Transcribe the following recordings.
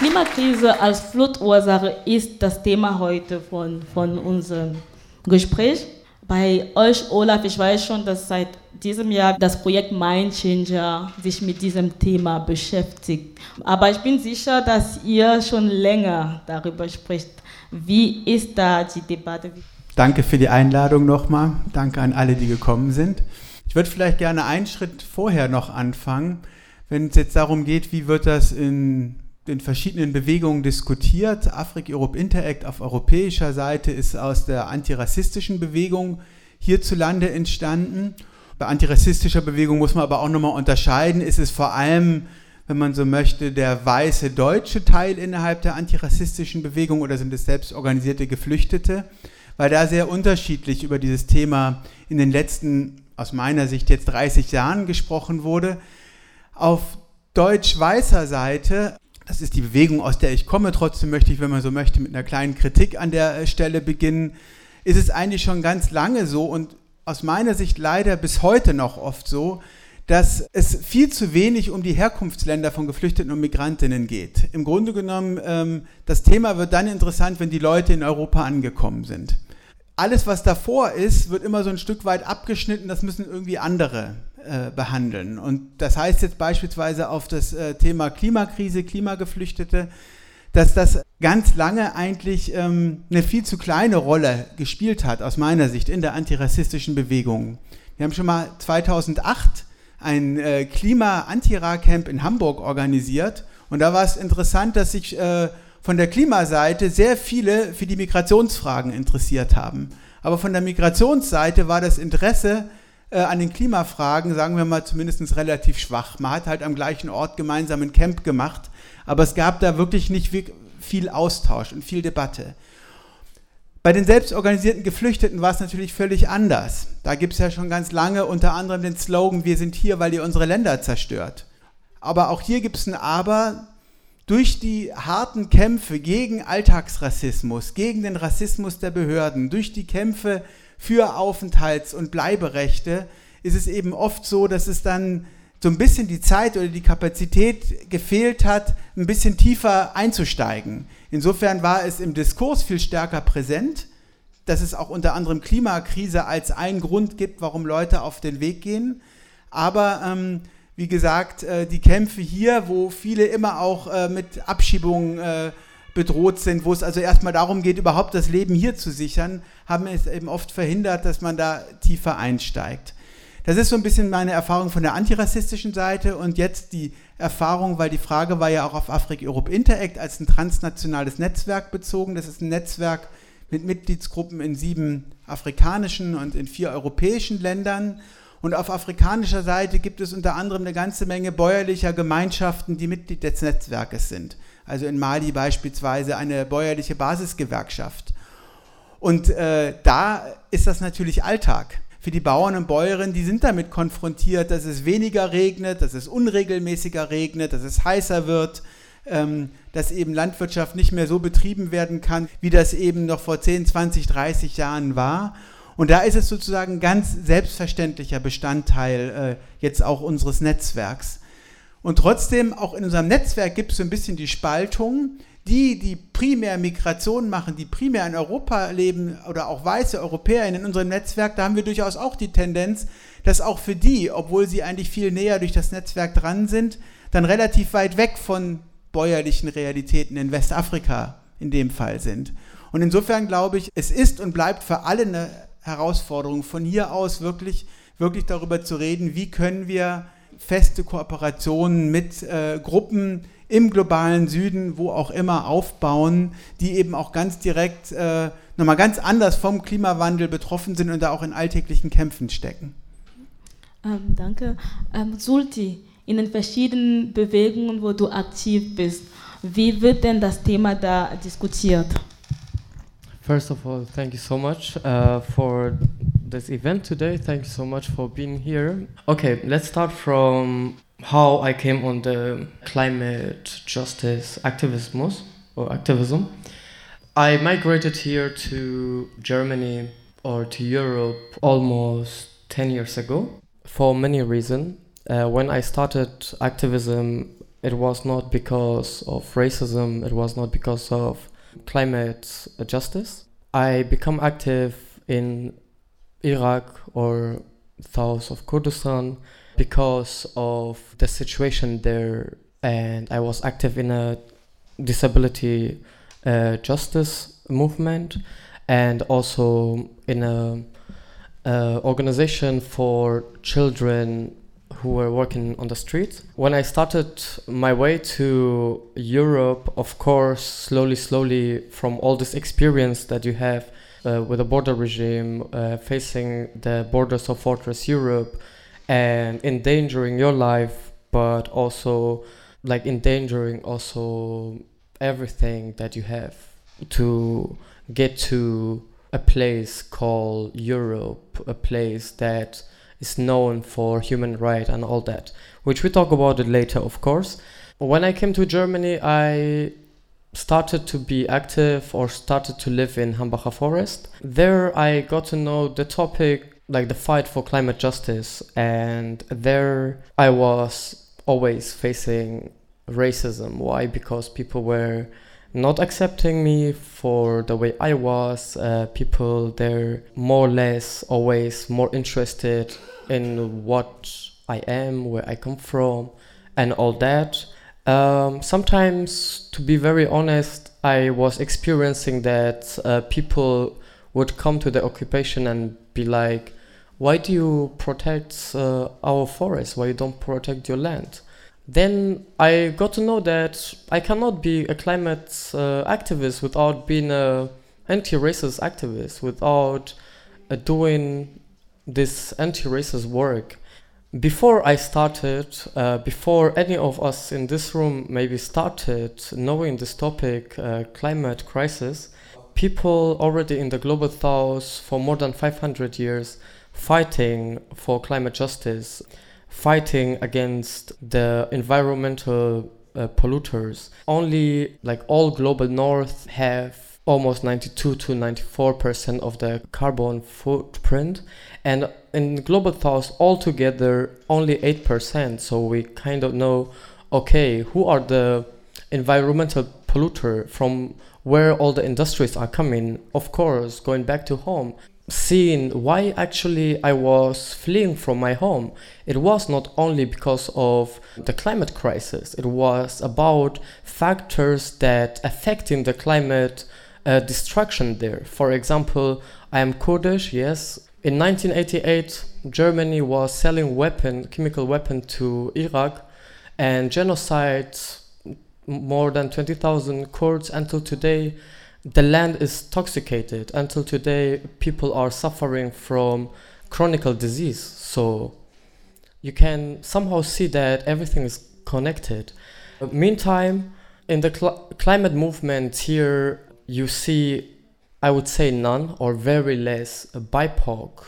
Klimakrise als Flutursache ist das Thema heute von, von unserem Gespräch. Bei euch, Olaf, ich weiß schon, dass seit diesem Jahr das Projekt Mind Changer sich mit diesem Thema beschäftigt. Aber ich bin sicher, dass ihr schon länger darüber spricht. Wie ist da die Debatte? Danke für die Einladung nochmal. Danke an alle, die gekommen sind. Ich würde vielleicht gerne einen Schritt vorher noch anfangen, wenn es jetzt darum geht, wie wird das in den verschiedenen Bewegungen diskutiert. Afrik Europe Interact auf europäischer Seite ist aus der antirassistischen Bewegung hierzulande entstanden. Bei antirassistischer Bewegung muss man aber auch nochmal unterscheiden, ist es vor allem, wenn man so möchte, der weiße deutsche Teil innerhalb der antirassistischen Bewegung oder sind es selbst organisierte Geflüchtete? Weil da sehr unterschiedlich über dieses Thema in den letzten, aus meiner Sicht jetzt 30 Jahren gesprochen wurde. Auf deutsch-weißer Seite das ist die Bewegung, aus der ich komme. Trotzdem möchte ich, wenn man so möchte, mit einer kleinen Kritik an der äh, Stelle beginnen. Ist es eigentlich schon ganz lange so und aus meiner Sicht leider bis heute noch oft so, dass es viel zu wenig um die Herkunftsländer von Geflüchteten und Migrantinnen geht. Im Grunde genommen, ähm, das Thema wird dann interessant, wenn die Leute in Europa angekommen sind. Alles, was davor ist, wird immer so ein Stück weit abgeschnitten, das müssen irgendwie andere äh, behandeln. Und das heißt jetzt beispielsweise auf das äh, Thema Klimakrise, Klimageflüchtete, dass das ganz lange eigentlich ähm, eine viel zu kleine Rolle gespielt hat, aus meiner Sicht, in der antirassistischen Bewegung. Wir haben schon mal 2008 ein äh, Klima-Antira-Camp in Hamburg organisiert und da war es interessant, dass sich äh, von der Klimaseite sehr viele für die Migrationsfragen interessiert haben. Aber von der Migrationsseite war das Interesse äh, an den Klimafragen, sagen wir mal, zumindest relativ schwach. Man hat halt am gleichen Ort gemeinsam ein Camp gemacht, aber es gab da wirklich nicht viel Austausch und viel Debatte. Bei den selbstorganisierten Geflüchteten war es natürlich völlig anders. Da gibt es ja schon ganz lange unter anderem den Slogan, wir sind hier, weil ihr unsere Länder zerstört. Aber auch hier gibt es ein Aber. Durch die harten Kämpfe gegen Alltagsrassismus, gegen den Rassismus der Behörden, durch die Kämpfe für Aufenthalts- und Bleiberechte ist es eben oft so, dass es dann so ein bisschen die Zeit oder die Kapazität gefehlt hat, ein bisschen tiefer einzusteigen. Insofern war es im Diskurs viel stärker präsent, dass es auch unter anderem Klimakrise als einen Grund gibt, warum Leute auf den Weg gehen. Aber ähm, wie gesagt, äh, die Kämpfe hier, wo viele immer auch äh, mit Abschiebungen äh, bedroht sind, wo es also erstmal darum geht, überhaupt das Leben hier zu sichern, haben es eben oft verhindert, dass man da tiefer einsteigt. Das ist so ein bisschen meine Erfahrung von der antirassistischen Seite und jetzt die Erfahrung, weil die Frage war ja auch auf Afrik Europe Interact als ein transnationales Netzwerk bezogen. Das ist ein Netzwerk mit Mitgliedsgruppen in sieben afrikanischen und in vier europäischen Ländern. Und auf afrikanischer Seite gibt es unter anderem eine ganze Menge bäuerlicher Gemeinschaften, die Mitglied des Netzwerkes sind also in Mali beispielsweise eine bäuerliche Basisgewerkschaft. Und äh, da ist das natürlich Alltag. Für die Bauern und Bäuerinnen, die sind damit konfrontiert, dass es weniger regnet, dass es unregelmäßiger regnet, dass es heißer wird, ähm, dass eben Landwirtschaft nicht mehr so betrieben werden kann, wie das eben noch vor 10, 20, 30 Jahren war. Und da ist es sozusagen ganz selbstverständlicher Bestandteil äh, jetzt auch unseres Netzwerks. Und trotzdem, auch in unserem Netzwerk gibt es so ein bisschen die Spaltung. Die, die primär Migration machen, die primär in Europa leben oder auch weiße Europäer in unserem Netzwerk, da haben wir durchaus auch die Tendenz, dass auch für die, obwohl sie eigentlich viel näher durch das Netzwerk dran sind, dann relativ weit weg von bäuerlichen Realitäten in Westafrika in dem Fall sind. Und insofern glaube ich, es ist und bleibt für alle eine Herausforderung, von hier aus wirklich, wirklich darüber zu reden, wie können wir feste Kooperationen mit äh, Gruppen im globalen Süden, wo auch immer, aufbauen, die eben auch ganz direkt äh, nochmal ganz anders vom Klimawandel betroffen sind und da auch in alltäglichen Kämpfen stecken. Ähm, danke. Ähm, Sulti, in den verschiedenen Bewegungen, wo du aktiv bist, wie wird denn das Thema da diskutiert? First of all, thank you so much uh, for this event today. Thank you so much for being here. Okay, let's start from how I came on the climate justice activism or activism. I migrated here to Germany or to Europe almost 10 years ago for many reasons. Uh, when I started activism, it was not because of racism, it was not because of climate justice. I become active in Iraq or south of Kurdistan because of the situation there and I was active in a disability uh, justice movement and also in a, organization for children who were working on the streets. When I started my way to Europe, of course, slowly, slowly, from all this experience that you have uh, with a border regime, uh, facing the borders of Fortress Europe, and endangering your life, but also like endangering also everything that you have to get to a place called Europe, a place that is known for human rights and all that, which we talk about it later, of course. When I came to Germany, I started to be active or started to live in Hambacher Forest. There, I got to know the topic like the fight for climate justice, and there I was always facing racism. Why? Because people were not accepting me for the way I was. Uh, people they're more or less always more interested in what I am, where I come from, and all that. Um, sometimes, to be very honest, I was experiencing that uh, people would come to the occupation and be like, "Why do you protect uh, our forest? Why you don't protect your land?" Then I got to know that I cannot be a climate uh, activist without being a anti-racist activist, without uh, doing this anti-racist work. Before I started, uh, before any of us in this room maybe started knowing this topic, uh, climate crisis, people already in the global south for more than 500 years fighting for climate justice, fighting against the environmental uh, polluters. Only like all global north have almost 92 to 94 percent of the carbon footprint and in global south altogether only 8 percent so we kind of know okay who are the environmental polluter from where all the industries are coming of course going back to home seeing why actually I was fleeing from my home. It was not only because of the climate crisis, it was about factors that affecting the climate uh, destruction there. For example, I am Kurdish, yes. In 1988, Germany was selling weapon, chemical weapon to Iraq and genocide more than 20,000 Kurds until today the land is toxicated. Until today, people are suffering from chronic disease. So you can somehow see that everything is connected. Meantime, in the cl- climate movement here, you see, I would say none or very less BIPOC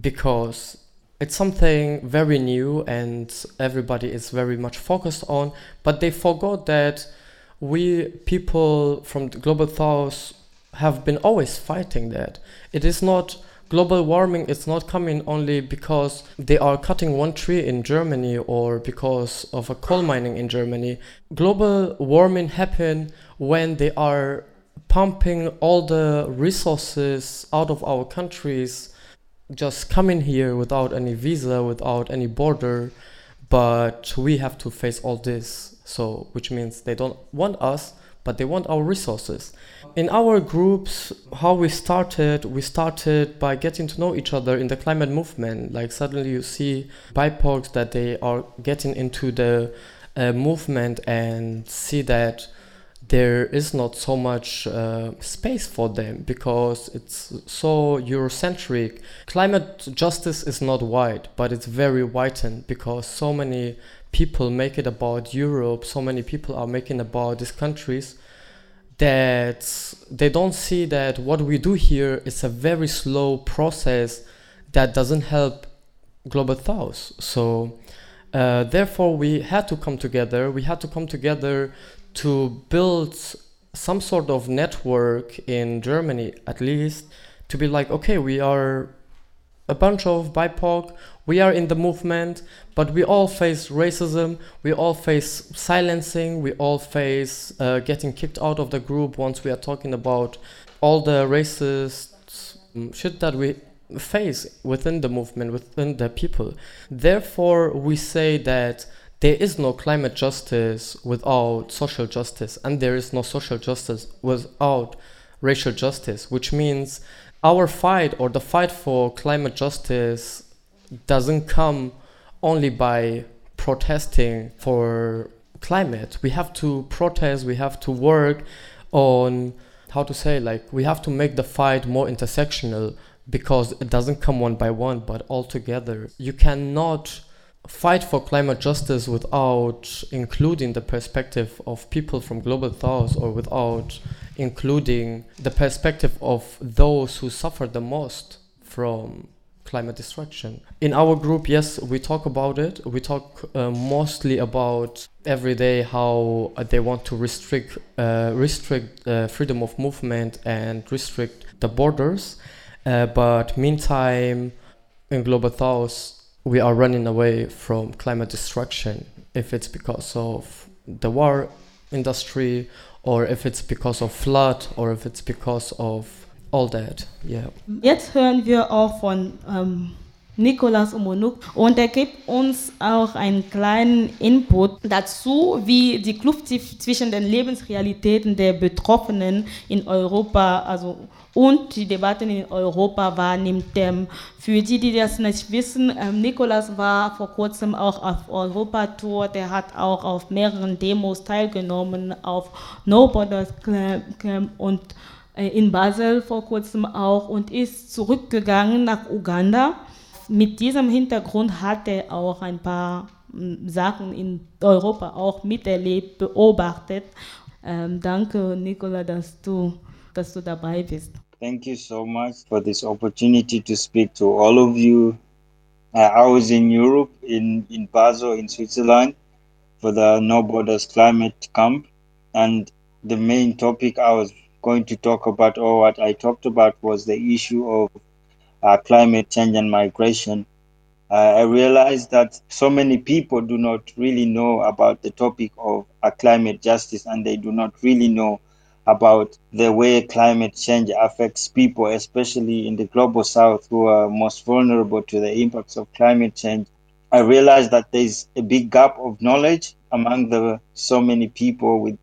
because it's something very new and everybody is very much focused on, but they forgot that we people from the global south have been always fighting that. It is not global warming is not coming only because they are cutting one tree in Germany or because of a coal mining in Germany. Global warming happen when they are pumping all the resources out of our countries just coming here without any visa, without any border, but we have to face all this so, which means they don't want us, but they want our resources. In our groups, how we started, we started by getting to know each other in the climate movement. Like suddenly you see BIPOCs that they are getting into the uh, movement and see that there is not so much uh, space for them because it's so Eurocentric. Climate justice is not wide, but it's very whitened because so many people make it about Europe, so many people are making about these countries that they don't see that what we do here is a very slow process that doesn't help global south. So uh, therefore we had to come together. We had to come together to build some sort of network in Germany at least to be like, okay, we are a bunch of BIPOC. We are in the movement, but we all face racism. We all face silencing. We all face uh, getting kicked out of the group once we are talking about all the racist shit that we face within the movement, within the people. Therefore, we say that there is no climate justice without social justice, and there is no social justice without racial justice, which means our fight or the fight for climate justice doesn't come only by protesting for climate. We have to protest, we have to work on how to say like we have to make the fight more intersectional because it doesn't come one by one but all together. You cannot fight for climate justice without including the perspective of people from global south or without including the perspective of those who suffer the most from climate destruction. In our group, yes, we talk about it. We talk uh, mostly about every day how they want to restrict uh, restrict uh, freedom of movement and restrict the borders. Uh, but meantime, in global south, we are running away from climate destruction. If it's because of the war industry or if it's because of flood or if it's because of all that. Yeah. Jetzt hören wir auch von ähm, Nicolas Umonuk und er gibt uns auch einen kleinen Input dazu, wie die Kluft zwischen den Lebensrealitäten der Betroffenen in Europa, also und die Debatten in Europa wahrnimmt. Für die, die das nicht wissen, ähm, Nikolas war vor kurzem auch auf Europatour, der hat auch auf mehreren Demos teilgenommen, auf No Borders Camp und äh, in Basel vor kurzem auch und ist zurückgegangen nach Uganda. Mit diesem Hintergrund hat er auch ein paar hm, Sachen in Europa auch miterlebt, beobachtet. Ähm, danke, Nicola, dass du, dass du dabei bist. Thank you so much for this opportunity to speak to all of you. Uh, I was in Europe, in, in Basel, in Switzerland, for the No Borders Climate Camp. And the main topic I was going to talk about, or what I talked about, was the issue of uh, climate change and migration. Uh, I realized that so many people do not really know about the topic of uh, climate justice and they do not really know about the way climate change affects people, especially in the global south, who are most vulnerable to the impacts of climate change. I realized that there's a big gap of knowledge among the so many people with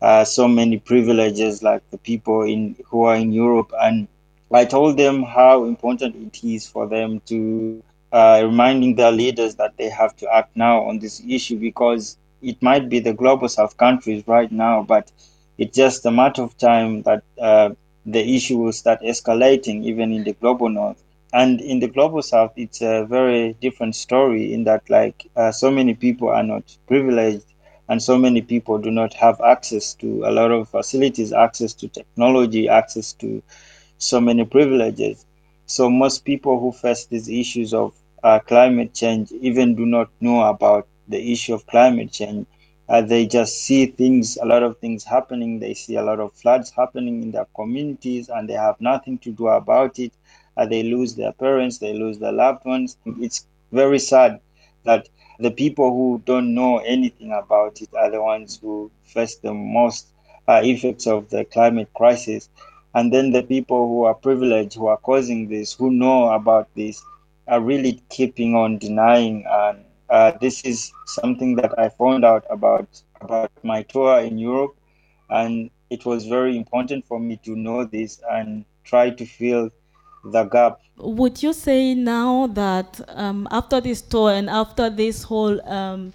uh, so many privileges, like the people in who are in Europe, and I told them how important it is for them to uh, reminding their leaders that they have to act now on this issue because it might be the global south countries right now, but it's just a matter of time that uh, the issue will start escalating even in the global north. And in the global south, it's a very different story in that, like, uh, so many people are not privileged and so many people do not have access to a lot of facilities, access to technology, access to so many privileges. So most people who face these issues of uh, climate change even do not know about the issue of climate change uh, they just see things, a lot of things happening. They see a lot of floods happening in their communities, and they have nothing to do about it. Uh, they lose their parents, they lose their loved ones. It's very sad that the people who don't know anything about it are the ones who face the most uh, effects of the climate crisis. And then the people who are privileged, who are causing this, who know about this, are really keeping on denying and uh, this is something that I found out about about my tour in Europe, and it was very important for me to know this and try to fill the gap. Would you say now that um, after this tour and after this whole um,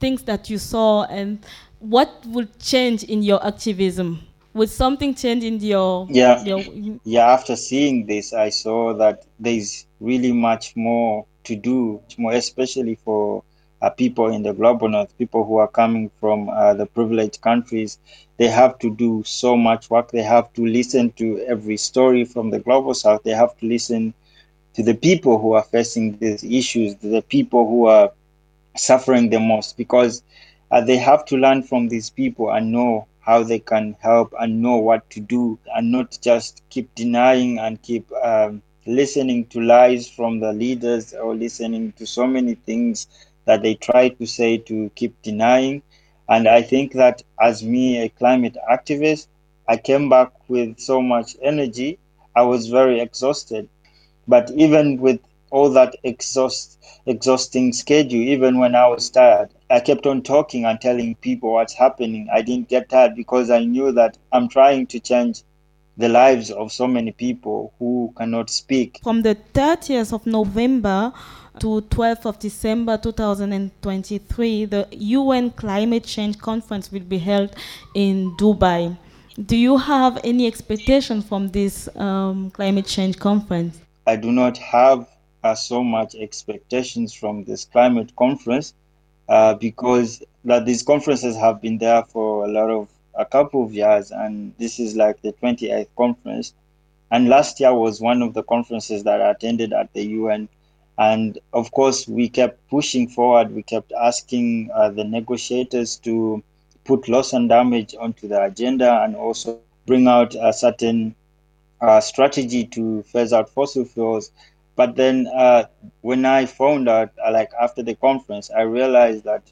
things that you saw, and what would change in your activism? Would something change in your yeah your... yeah? After seeing this, I saw that there's really much more to do, more especially for uh, people in the global north, people who are coming from uh, the privileged countries. They have to do so much work. They have to listen to every story from the global south. They have to listen to the people who are facing these issues, the people who are suffering the most, because uh, they have to learn from these people and know how they can help and know what to do and not just keep denying and keep um, listening to lies from the leaders or listening to so many things that they try to say to keep denying. And I think that as me, a climate activist, I came back with so much energy. I was very exhausted. But even with all that exhaust, exhausting schedule, even when I was tired, I kept on talking and telling people what's happening. I didn't get tired because I knew that I'm trying to change the lives of so many people who cannot speak. From the 30th of November to 12th of December 2023, the UN Climate Change Conference will be held in Dubai. Do you have any expectation from this um, climate change conference? I do not have uh, so much expectations from this climate conference uh, because that these conferences have been there for a lot of a couple of years, and this is like the 28th conference. And last year was one of the conferences that I attended at the UN. And of course, we kept pushing forward. We kept asking uh, the negotiators to put loss and damage onto the agenda and also bring out a certain uh, strategy to phase out fossil fuels. But then uh, when I found out, uh, like after the conference, I realized that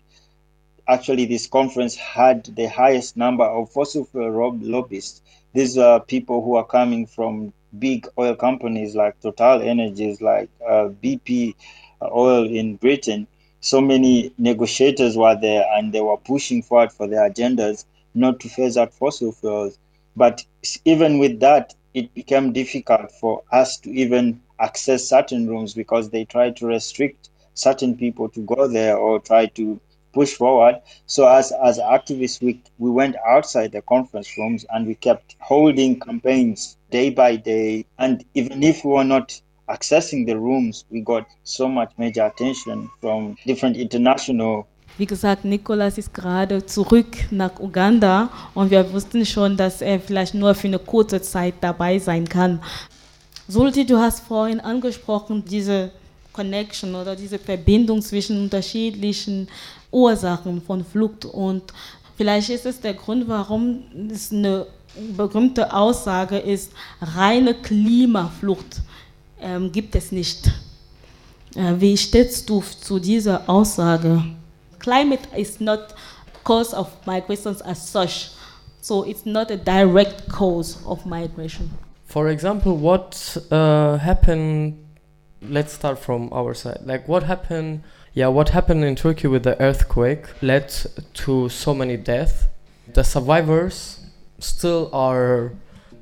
actually this conference had the highest number of fossil fuel lobbyists. These are people who are coming from big oil companies like Total Energies, like uh, BP Oil in Britain. So many negotiators were there and they were pushing forward for their agendas not to phase out fossil fuels. But even with that, it became difficult for us to even access certain rooms because they tried to restrict certain people to go there or try to push forward. So as as activists, we we went outside the conference rooms and we kept holding campaigns day by day. And even if we were not accessing the rooms, we got so much major attention from different international Wie gesagt, Nikolas ist gerade zurück nach Uganda und wir wussten schon, dass er vielleicht nur für eine kurze Zeit dabei sein kann. Sulti, du hast vorhin angesprochen, diese Connection oder diese Verbindung zwischen unterschiedlichen Ursachen von Flucht. Und vielleicht ist es der Grund, warum es eine berühmte Aussage ist, reine Klimaflucht ähm, gibt es nicht. Äh, wie stehst du zu dieser Aussage? Climate is not cause of migrations as such. So it's not a direct cause of migration. For example, what uh, happened? Let's start from our side. Like what happened Yeah, what happened in Turkey with the earthquake led to so many deaths. The survivors still are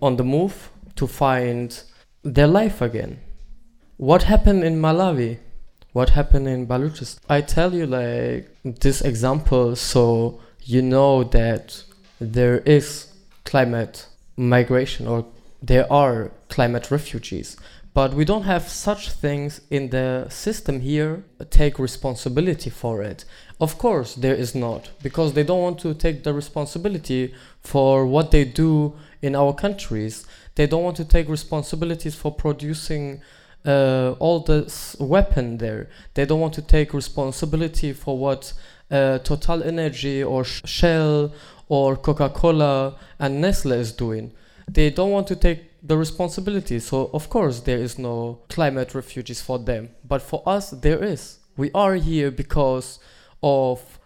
on the move to find their life again. What happened in Malawi? What happened in Baluchistan? I tell you like this example so you know that there is climate migration or there are climate refugees but we don't have such things in the system here. Take responsibility for it. Of course there is not because they don't want to take the responsibility for what they do in our countries. They don't want to take responsibilities for producing uh, all this weapon there they don't want to take responsibility for what uh, total energy or shell or coca-cola and nestle is doing they don't want to take the responsibility. So of course there is no climate refugees for them, but for us there is. We are here because of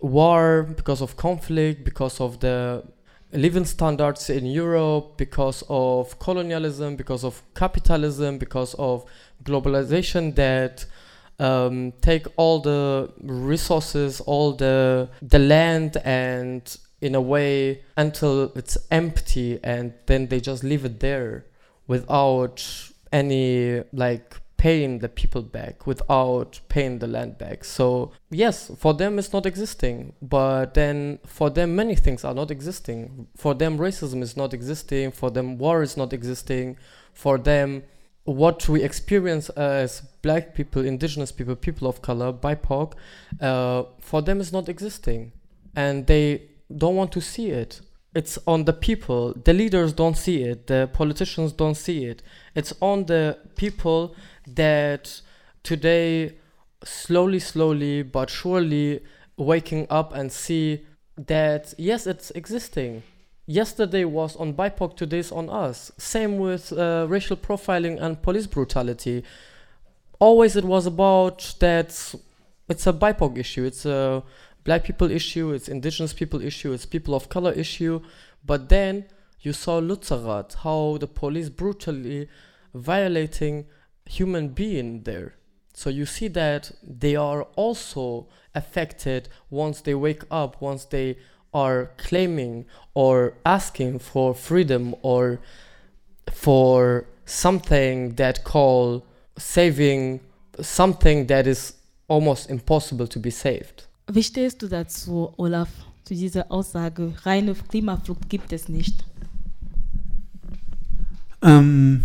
war, because of conflict, because of the living standards in Europe, because of colonialism, because of capitalism, because of globalization that um, take all the resources, all the the land and in a way until it's empty and then they just leave it there without any like paying the people back without paying the land back so yes for them it's not existing but then for them many things are not existing for them racism is not existing for them war is not existing for them what we experience as black people indigenous people people of color bipoc uh, for them is not existing and they don't want to see it. It's on the people. The leaders don't see it. The politicians don't see it. It's on the people that today, slowly, slowly, but surely waking up and see that yes, it's existing. yesterday was on BIPOC, today's on us. Same with uh, racial profiling and police brutality. Always it was about that it's a BIPOC issue, it's a black people issue, it's indigenous people issue, it's people of color issue. But then you saw Lutzerat, how the police brutally violating human being there. So you see that they are also affected once they wake up, once they are claiming or asking for freedom or for something that call saving something that is almost impossible to be saved. Wie stehst du dazu, Olaf, zu dieser Aussage, reine Klimaflucht gibt es nicht? Ähm,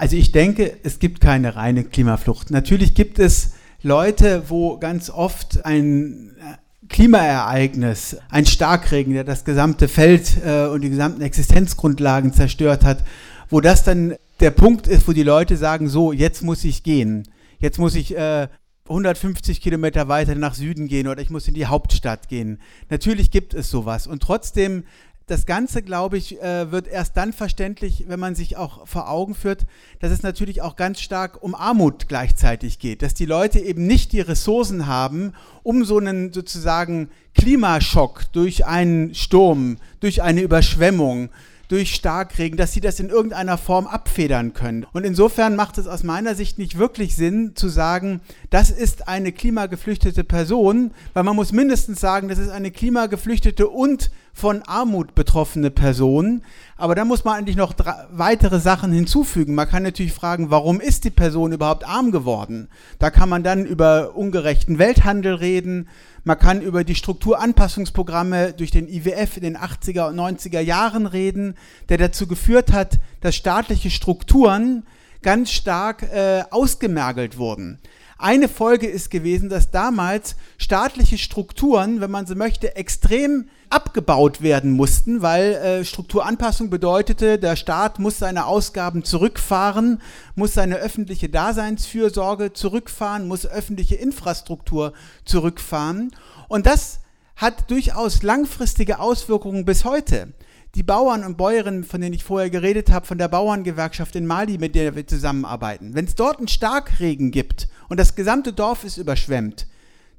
also ich denke, es gibt keine reine Klimaflucht. Natürlich gibt es Leute, wo ganz oft ein äh, Klimaereignis, ein Starkregen, der das gesamte Feld äh, und die gesamten Existenzgrundlagen zerstört hat, wo das dann der Punkt ist, wo die Leute sagen, so, jetzt muss ich gehen. Jetzt muss ich äh, 150 Kilometer weiter nach Süden gehen oder ich muss in die Hauptstadt gehen. Natürlich gibt es sowas. Und trotzdem das Ganze, glaube ich, äh, wird erst dann verständlich, wenn man sich auch vor Augen führt, dass es natürlich auch ganz stark um Armut gleichzeitig geht, dass die Leute eben nicht die Ressourcen haben, um so einen sozusagen Klimaschock durch einen Sturm, durch eine Überschwemmung, durch Starkregen, dass sie das in irgendeiner Form abfedern können. Und insofern macht es aus meiner Sicht nicht wirklich Sinn zu sagen, das ist eine klimageflüchtete Person, weil man muss mindestens sagen, das ist eine klimageflüchtete und von Armut betroffene Person. Aber da muss man eigentlich noch weitere Sachen hinzufügen. Man kann natürlich fragen, warum ist die Person überhaupt arm geworden? Da kann man dann über ungerechten Welthandel reden. Man kann über die Strukturanpassungsprogramme durch den IWF in den 80er und 90er Jahren reden, der dazu geführt hat, dass staatliche Strukturen ganz stark äh, ausgemergelt wurden. Eine Folge ist gewesen, dass damals staatliche Strukturen, wenn man so möchte, extrem abgebaut werden mussten, weil äh, Strukturanpassung bedeutete, der Staat muss seine Ausgaben zurückfahren, muss seine öffentliche Daseinsfürsorge zurückfahren, muss öffentliche Infrastruktur zurückfahren. Und das hat durchaus langfristige Auswirkungen bis heute die Bauern und Bäuerinnen, von denen ich vorher geredet habe, von der Bauerngewerkschaft in Mali, mit der wir zusammenarbeiten, wenn es dort einen Starkregen gibt und das gesamte Dorf ist überschwemmt,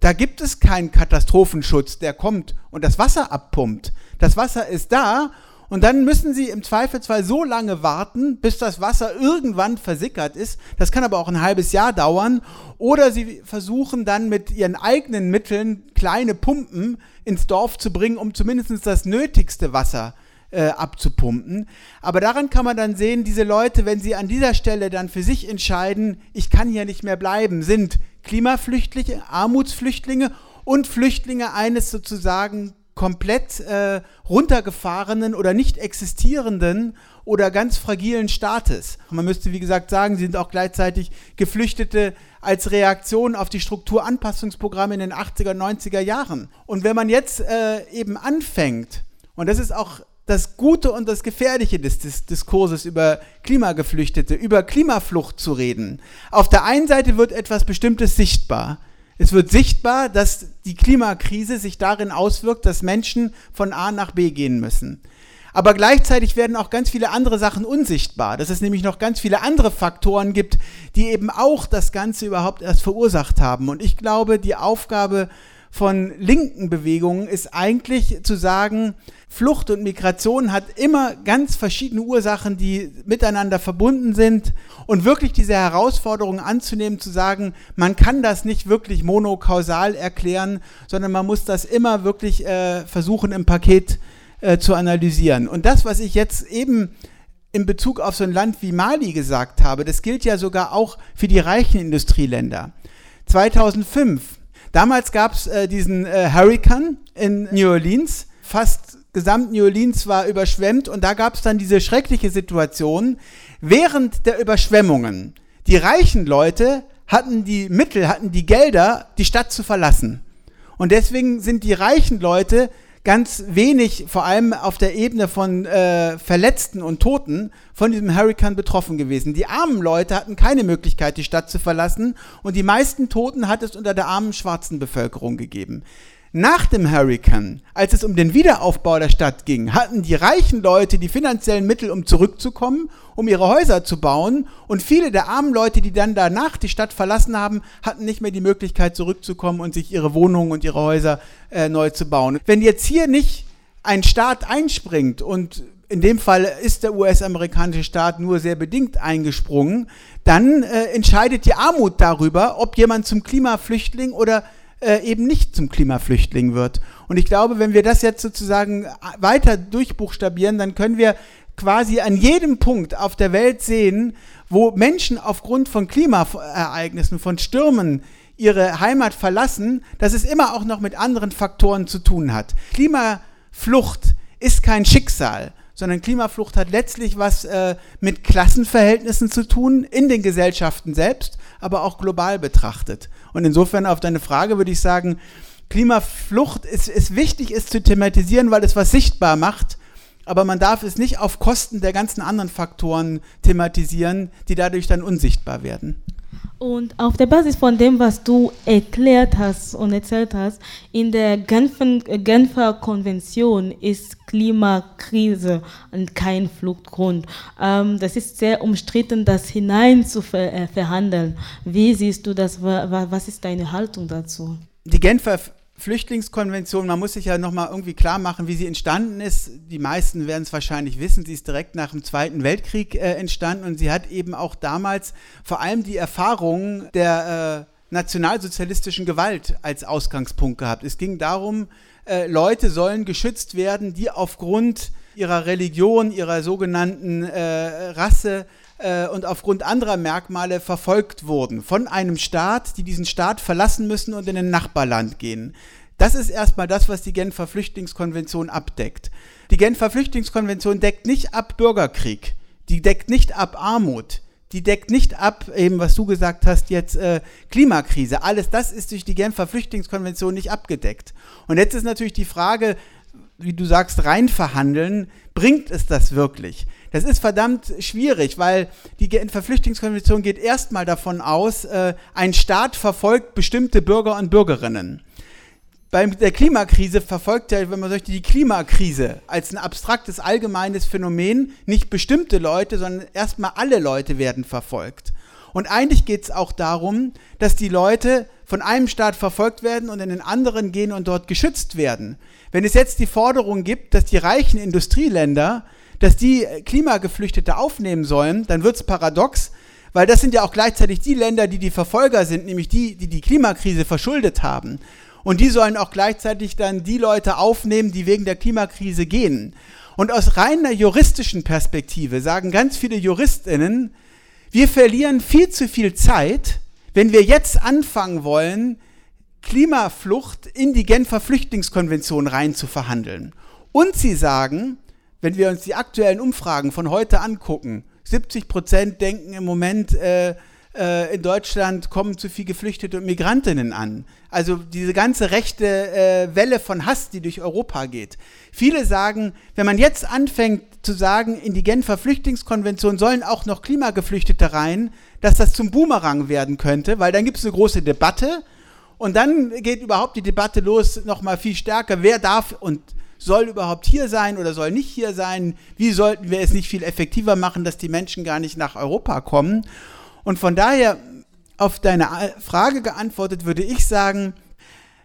da gibt es keinen Katastrophenschutz, der kommt und das Wasser abpumpt. Das Wasser ist da und dann müssen sie im Zweifelsfall so lange warten, bis das Wasser irgendwann versickert ist. Das kann aber auch ein halbes Jahr dauern. Oder sie versuchen dann mit ihren eigenen Mitteln kleine Pumpen ins Dorf zu bringen, um zumindest das nötigste Wasser äh, abzupumpen. Aber daran kann man dann sehen, diese Leute, wenn sie an dieser Stelle dann für sich entscheiden, ich kann hier nicht mehr bleiben, sind Klimaflüchtlinge, Armutsflüchtlinge und Flüchtlinge eines sozusagen komplett äh, runtergefahrenen oder nicht existierenden oder ganz fragilen Staates. Man müsste, wie gesagt, sagen, sie sind auch gleichzeitig Geflüchtete als Reaktion auf die Strukturanpassungsprogramme in den 80er, 90er Jahren. Und wenn man jetzt äh, eben anfängt, und das ist auch das Gute und das Gefährliche des, des, Diskurses über Klimageflüchtete, über Klimaflucht zu reden. Auf der einen Seite wird etwas Bestimmtes sichtbar. Es wird sichtbar, dass die Klimakrise sich darin auswirkt, dass Menschen von A nach B gehen müssen. Aber gleichzeitig werden auch ganz viele andere Sachen unsichtbar, dass es nämlich noch ganz viele andere Faktoren gibt, die eben auch das Ganze überhaupt erst verursacht haben. Und ich glaube, die Aufgabe von linken Bewegungen ist eigentlich zu sagen, Flucht und Migration hat immer ganz verschiedene Ursachen, die miteinander verbunden sind. Und wirklich diese Herausforderung anzunehmen, zu sagen, man kann das nicht wirklich monokausal erklären, sondern man muss das immer wirklich äh, versuchen im Paket äh, zu analysieren. Und das, was ich jetzt eben in Bezug auf so ein Land wie Mali gesagt habe, das gilt ja sogar auch für die reichen Industrieländer. 2005 Damals gab es äh, diesen äh, Hurricane in New Orleans. Fast gesamt New Orleans war überschwemmt und da gab es dann diese schreckliche Situation. Während der Überschwemmungen, die reichen Leute hatten die Mittel, hatten die Gelder, die Stadt zu verlassen. Und deswegen sind die reichen Leute ganz wenig, vor allem auf der Ebene von äh, Verletzten und Toten, von diesem Hurricane betroffen gewesen. Die armen Leute hatten keine Möglichkeit, die Stadt zu verlassen und die meisten Toten hat es unter der armen schwarzen Bevölkerung gegeben. Nach dem Hurricane, als es um den Wiederaufbau der Stadt ging, hatten die reichen Leute die finanziellen Mittel, um zurückzukommen, um ihre Häuser zu bauen. Und viele der armen Leute, die dann danach die Stadt verlassen haben, hatten nicht mehr die Möglichkeit zurückzukommen und sich ihre Wohnungen und ihre Häuser äh, neu zu bauen. Wenn jetzt hier nicht ein Staat einspringt und in dem Fall ist der US-amerikanische Staat nur sehr bedingt eingesprungen, dann äh, entscheidet die Armut darüber, ob jemand zum Klimaflüchtling oder äh, eben nicht zum Klimaflüchtling wird. Und ich glaube, wenn wir das jetzt sozusagen weiter durchbuchstabieren, dann können wir quasi an jedem Punkt auf der Welt sehen, wo Menschen aufgrund von Klimaereignissen, von Stürmen ihre Heimat verlassen, dass es immer auch noch mit anderen Faktoren zu tun hat. Klimaflucht ist kein Schicksal, sondern Klimaflucht hat letztlich was äh, mit Klassenverhältnissen zu tun in den Gesellschaften selbst, aber auch global betrachtet. Und insofern auf deine Frage würde ich sagen, Klimaflucht ist, ist wichtig, ist zu thematisieren, weil es was sichtbar macht, aber man darf es nicht auf Kosten der ganzen anderen Faktoren thematisieren, die dadurch dann unsichtbar werden. Und auf der Basis von dem, was du erklärt hast und erzählt hast, in der Genfer, Genfer Konvention ist Klimakrise kein Fluchtgrund. Ähm, das ist sehr umstritten, das hinein zu ver äh, verhandeln. Wie siehst du das? Was ist deine Haltung dazu? Die Genfer Flüchtlingskonvention, man muss sich ja nochmal irgendwie klar machen, wie sie entstanden ist. Die meisten werden es wahrscheinlich wissen, sie ist direkt nach dem Zweiten Weltkrieg äh, entstanden und sie hat eben auch damals vor allem die Erfahrungen der äh, nationalsozialistischen Gewalt als Ausgangspunkt gehabt. Es ging darum, äh, Leute sollen geschützt werden, die aufgrund ihrer Religion, ihrer sogenannten äh, Rasse äh, und aufgrund anderer Merkmale verfolgt wurden von einem Staat, die diesen Staat verlassen müssen und in ein Nachbarland gehen. Das ist erstmal das, was die Genfer Flüchtlingskonvention abdeckt. Die Genfer Flüchtlingskonvention deckt nicht ab Bürgerkrieg, die deckt nicht ab Armut, die deckt nicht ab, eben was du gesagt hast, jetzt äh, Klimakrise. Alles das ist durch die Genfer Flüchtlingskonvention nicht abgedeckt. Und jetzt ist natürlich die Frage, wie du sagst, rein verhandeln, bringt es das wirklich? Das ist verdammt schwierig, weil die Genfer Flüchtlingskonvention geht erstmal davon aus, äh, ein Staat verfolgt bestimmte Bürger und Bürgerinnen. Bei der Klimakrise verfolgt ja, wenn man möchte, die Klimakrise als ein abstraktes, allgemeines Phänomen nicht bestimmte Leute, sondern erstmal alle Leute werden verfolgt. Und eigentlich geht es auch darum, dass die Leute von einem Staat verfolgt werden und in den anderen gehen und dort geschützt werden. Wenn es jetzt die Forderung gibt, dass die reichen Industrieländer, dass die Klimageflüchtete aufnehmen sollen, dann wird es paradox, weil das sind ja auch gleichzeitig die Länder, die die Verfolger sind, nämlich die, die die Klimakrise verschuldet haben. Und die sollen auch gleichzeitig dann die Leute aufnehmen, die wegen der Klimakrise gehen. Und aus reiner juristischen Perspektive sagen ganz viele Juristinnen, wir verlieren viel zu viel Zeit, wenn wir jetzt anfangen wollen, Klimaflucht in die Genfer Flüchtlingskonvention rein zu verhandeln. Und sie sagen, wenn wir uns die aktuellen Umfragen von heute angucken, 70 Prozent denken im Moment, äh, äh, in Deutschland kommen zu viel Geflüchtete und Migrantinnen an. Also diese ganze rechte äh, Welle von Hass, die durch Europa geht. Viele sagen, wenn man jetzt anfängt zu sagen, in die Genfer Flüchtlingskonvention sollen auch noch Klimageflüchtete rein, dass das zum Boomerang werden könnte, weil dann gibt es eine große Debatte und dann geht überhaupt die Debatte los, nochmal viel stärker, wer darf und soll überhaupt hier sein oder soll nicht hier sein, wie sollten wir es nicht viel effektiver machen, dass die Menschen gar nicht nach Europa kommen. Und von daher auf deine Frage geantwortet würde ich sagen,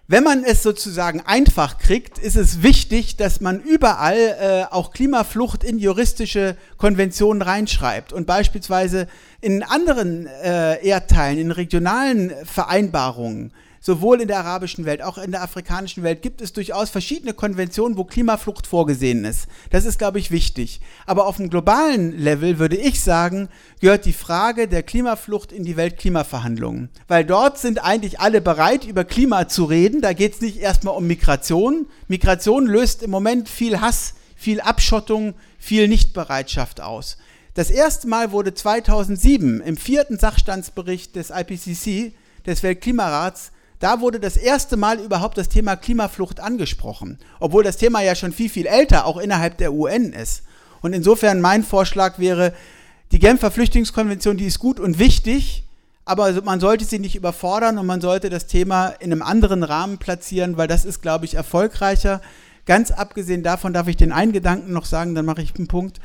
wenn man es sozusagen einfach kriegt, ist es wichtig, dass man überall äh, auch Klimaflucht in juristische Konventionen reinschreibt und beispielsweise in anderen äh, Erdteilen, in regionalen Vereinbarungen sowohl in der arabischen Welt, auch in der afrikanischen Welt gibt es durchaus verschiedene Konventionen, wo Klimaflucht vorgesehen ist. Das ist, glaube ich, wichtig. Aber auf dem globalen Level würde ich sagen, gehört die Frage der Klimaflucht in die Weltklimaverhandlungen. Weil dort sind eigentlich alle bereit, über Klima zu reden. Da geht es nicht erstmal um Migration. Migration löst im Moment viel Hass, viel Abschottung, viel Nichtbereitschaft aus. Das erste Mal wurde 2007 im vierten Sachstandsbericht des IPCC, des Weltklimarats, da wurde das erste Mal überhaupt das Thema Klimaflucht angesprochen, obwohl das Thema ja schon viel, viel älter auch innerhalb der UN ist. Und insofern mein Vorschlag wäre, die Genfer Flüchtlingskonvention, die ist gut und wichtig, aber man sollte sie nicht überfordern und man sollte das Thema in einem anderen Rahmen platzieren, weil das ist, glaube ich, erfolgreicher. Ganz abgesehen davon darf ich den einen Gedanken noch sagen, dann mache ich einen Punkt.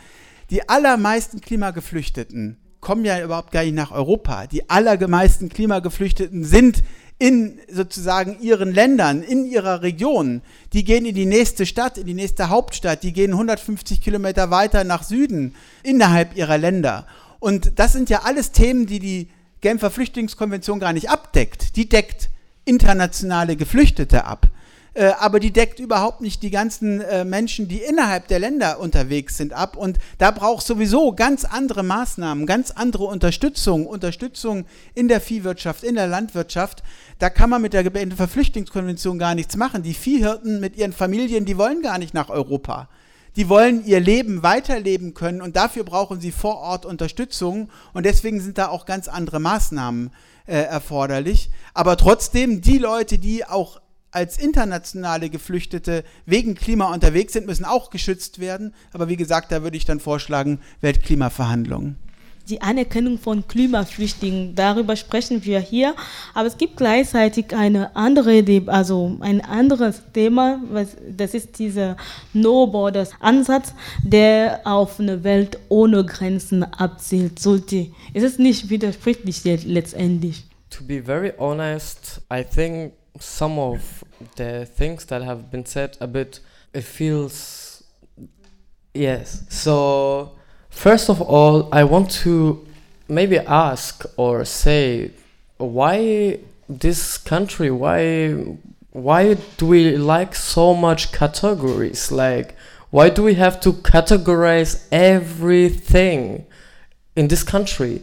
Die allermeisten Klimageflüchteten kommen ja überhaupt gar nicht nach Europa. Die allermeisten Klimageflüchteten sind in sozusagen ihren Ländern, in ihrer Region. Die gehen in die nächste Stadt, in die nächste Hauptstadt, die gehen 150 Kilometer weiter nach Süden innerhalb ihrer Länder. Und das sind ja alles Themen, die die Genfer Flüchtlingskonvention gar nicht abdeckt. Die deckt internationale Geflüchtete ab. Äh, aber die deckt überhaupt nicht die ganzen äh, Menschen, die innerhalb der Länder unterwegs sind, ab. Und da braucht sowieso ganz andere Maßnahmen, ganz andere Unterstützung, Unterstützung in der Viehwirtschaft, in der Landwirtschaft. Da kann man mit der Genfer Flüchtlingskonvention gar nichts machen. Die Viehhirten mit ihren Familien, die wollen gar nicht nach Europa die wollen ihr Leben weiterleben können und dafür brauchen sie vor Ort Unterstützung und deswegen sind da auch ganz andere Maßnahmen äh, erforderlich. Aber trotzdem, die Leute, die auch als internationale Geflüchtete wegen Klima unterwegs sind, müssen auch geschützt werden. Aber wie gesagt, da würde ich dann vorschlagen, Weltklimaverhandlungen die Anerkennung von Klimaflüchtlingen. Darüber sprechen wir hier. Aber es gibt gleichzeitig eine andere, also ein anderes Thema, das ist dieser No Borders Ansatz, der auf eine Welt ohne Grenzen abzielt. Sollte. Es ist nicht widersprüchlich letztendlich. To be very honest, I think some of the things that have been said a bit, it feels, yes. So First of all, I want to maybe ask or say why this country why why do we like so much categories? Like why do we have to categorize everything in this country?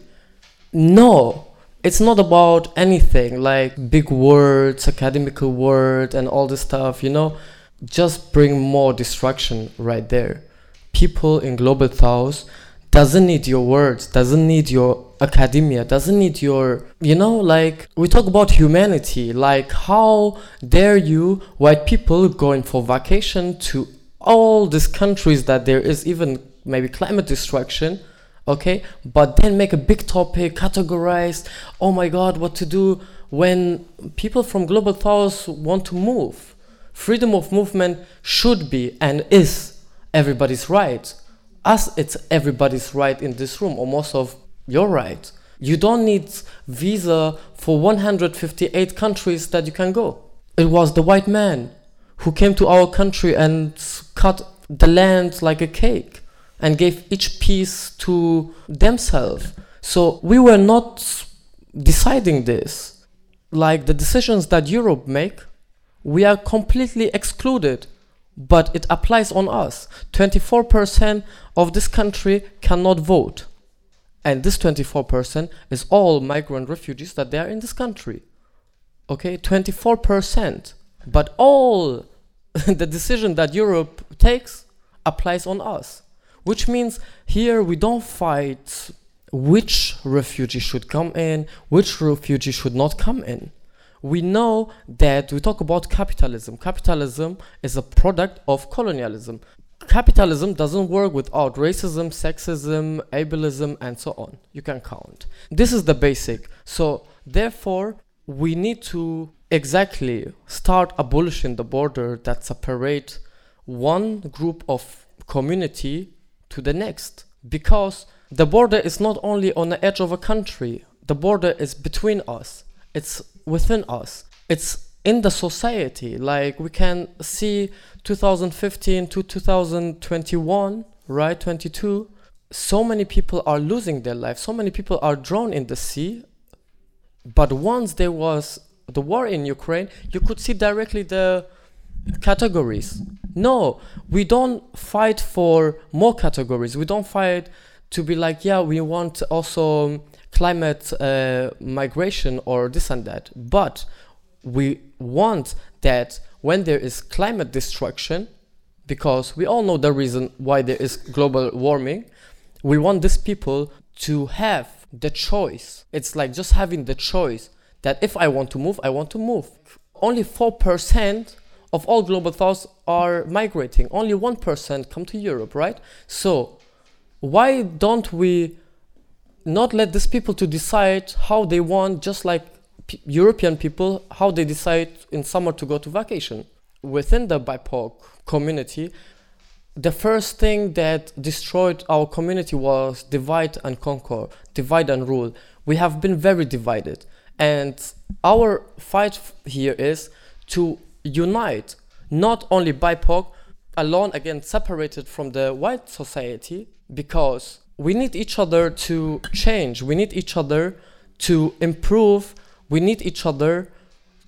No it's not about anything like big words academical word and all this stuff you know? Just bring more destruction right there. People in global south doesn't need your words doesn't need your academia doesn't need your you know like we talk about humanity like how dare you white people going for vacation to all these countries that there is even maybe climate destruction okay? But then make a big topic categorized oh my god what to do when people from global south want to move. Freedom of movement should be and is everybody's right. As it's everybody's right in this room or most of your right. You don't need visa for 158 countries that you can go. It was the white man who came to our country and cut the land like a cake and gave each piece to themselves so we were not deciding this like the decisions that europe make we are completely excluded but it applies on us. 24% of this country cannot vote. And this 24% is all migrant refugees that they are in this country. Okay, 24%. But all the decision that Europe takes applies on us. Which means here we don't fight which refugee should come in, which refugee should not come in we know that we talk about capitalism. Capitalism is a product of colonialism. Capitalism doesn't work without racism, sexism, ableism, and so on. You can count. This is the basic. So, therefore, we need to exactly start abolishing the border that separate one group of community to the next because the border is not only on the edge of a country the border is between us it's within us. It's in the society. Like we can see 2015 to 2021, right? 22. So many people are losing their life. So many people are drawn in the sea. But once there was the war in Ukraine, you could see directly the categories. No, we don't fight for more categories. We don't fight to be like, yeah, we want also climate uh, migration or this and that. But we want that when there is climate destruction, because we all know the reason why there is global warming, we want these people to have the choice. It's like just having the choice that if I want to move, I want to move. Only 4% of all global thoughts are migrating. Only 1% come to Europe, right? So, why don't we not let these people to decide how they want, just like P- European people, how they decide in summer to go to vacation. Within the BIPOC community, the first thing that destroyed our community was divide and conquer, divide and rule. We have been very divided. And our fight here is to unite not only BIPOC alone, again, separated from the white society, because we need each other to change. We need each other to improve. We need each other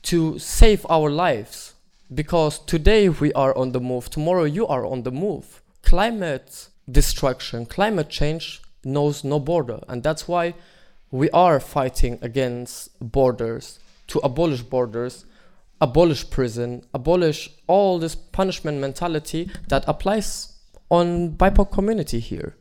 to save our lives. Because today we are on the move, tomorrow you are on the move. Climate destruction, climate change knows no border. And that's why we are fighting against borders, to abolish borders, abolish prison, abolish all this punishment mentality that applies on BIPOC community here.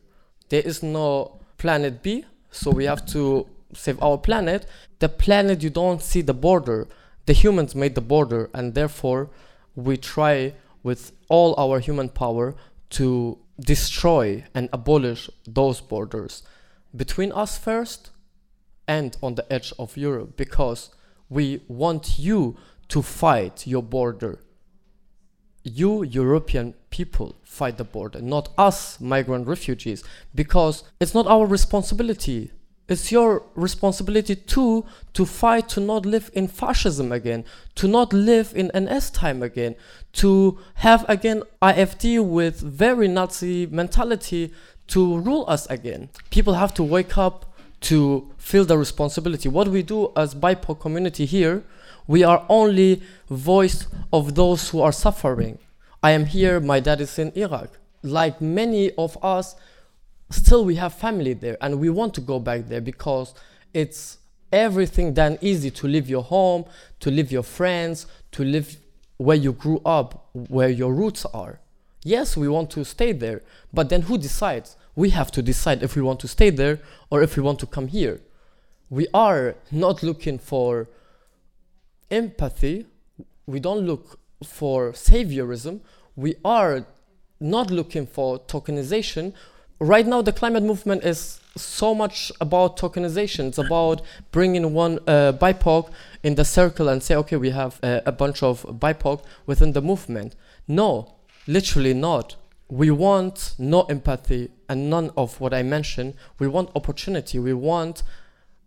There is no planet B, so we have to save our planet. The planet you don't see the border. The humans made the border, and therefore we try with all our human power to destroy and abolish those borders between us first and on the edge of Europe because we want you to fight your border. You, European people, fight the border, not us, migrant refugees, because it's not our responsibility. It's your responsibility too to fight to not live in fascism again, to not live in NS time again, to have again IFD with very Nazi mentality to rule us again. People have to wake up to feel the responsibility. What we do as BIPOC community here, we are only voice of those who are suffering. I am here, my dad is in Iraq. Like many of us, still we have family there and we want to go back there because it's everything done easy to leave your home, to leave your friends, to live where you grew up, where your roots are. Yes, we want to stay there, but then who decides? We have to decide if we want to stay there or if we want to come here. We are not looking for empathy, we don't look for saviorism, we are not looking for tokenization. Right now, the climate movement is so much about tokenization. It's about bringing one uh, BIPOC in the circle and say, okay, we have uh, a bunch of BIPOC within the movement. No, literally not. We want no empathy and none of what I mentioned. We want opportunity. We want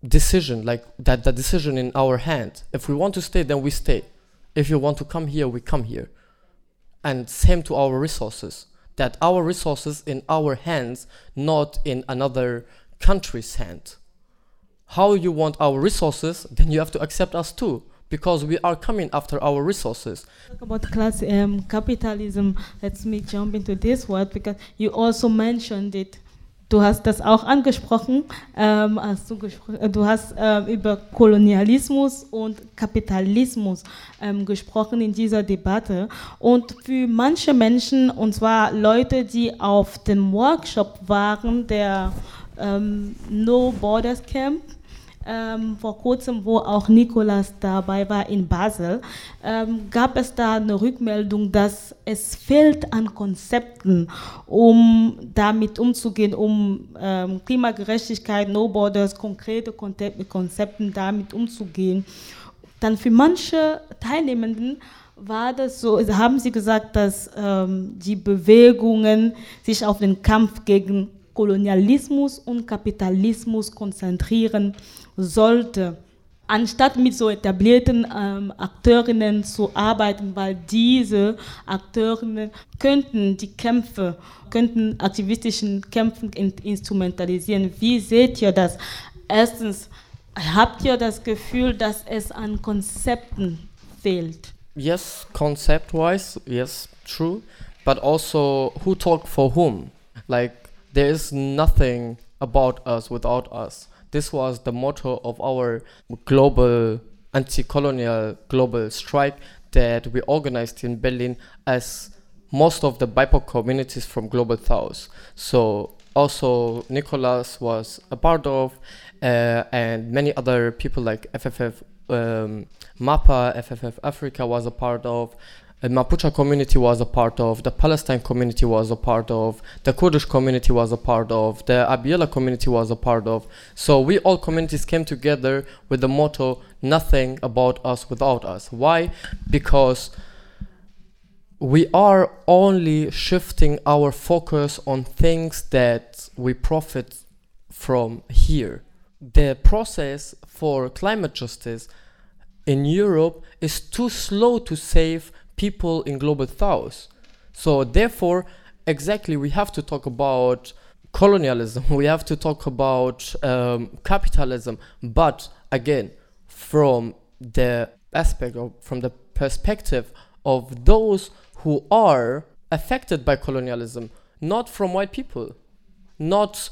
decision, like that the decision in our hand. If we want to stay, then we stay. If you want to come here, we come here. And same to our resources. That our resources in our hands, not in another country's hand. How you want our resources, then you have to accept us too. Because we are coming after our resources. Talk about class um, capitalism. Let me jump into this word because you also mentioned it. Du hast das auch angesprochen. Ähm, hast du, gespro du hast ähm, über Kolonialismus und Kapitalismus ähm, gesprochen in dieser Debatte. Und für manche Menschen, und zwar Leute, die auf dem Workshop waren, der ähm, No Borders Camp, ähm, vor kurzem, wo auch Nikolas dabei war in Basel, ähm, gab es da eine Rückmeldung, dass es fehlt an Konzepten, um damit umzugehen, um ähm, Klimagerechtigkeit, No Borders, konkrete Konzepte damit umzugehen. Dann für manche Teilnehmenden war das so, haben sie gesagt, dass ähm, die Bewegungen sich auf den Kampf gegen Kolonialismus und Kapitalismus konzentrieren sollte, anstatt mit so etablierten ähm, Akteurinnen zu arbeiten, weil diese Akteurinnen könnten die Kämpfe, könnten aktivistischen Kämpfen instrumentalisieren. Wie seht ihr das? Erstens, habt ihr das Gefühl, dass es an Konzepten fehlt? Yes, concept-wise, yes, true. But also, who talk for whom? Like, there is nothing about us without us. This was the motto of our global anti-colonial global strike that we organized in Berlin as most of the BIPOC communities from Global South. So also Nicholas was a part of, uh, and many other people like FFF um, MAPA, FFF Africa was a part of, the Mapuche community was a part of, the Palestine community was a part of, the Kurdish community was a part of, the Abiela community was a part of. So we all communities came together with the motto, nothing about us without us. Why? Because we are only shifting our focus on things that we profit from here. The process for climate justice in Europe is too slow to save people in global south. So therefore, exactly, we have to talk about colonialism. We have to talk about um, capitalism. But again, from the aspect of, from the perspective of those who are affected by colonialism, not from white people, not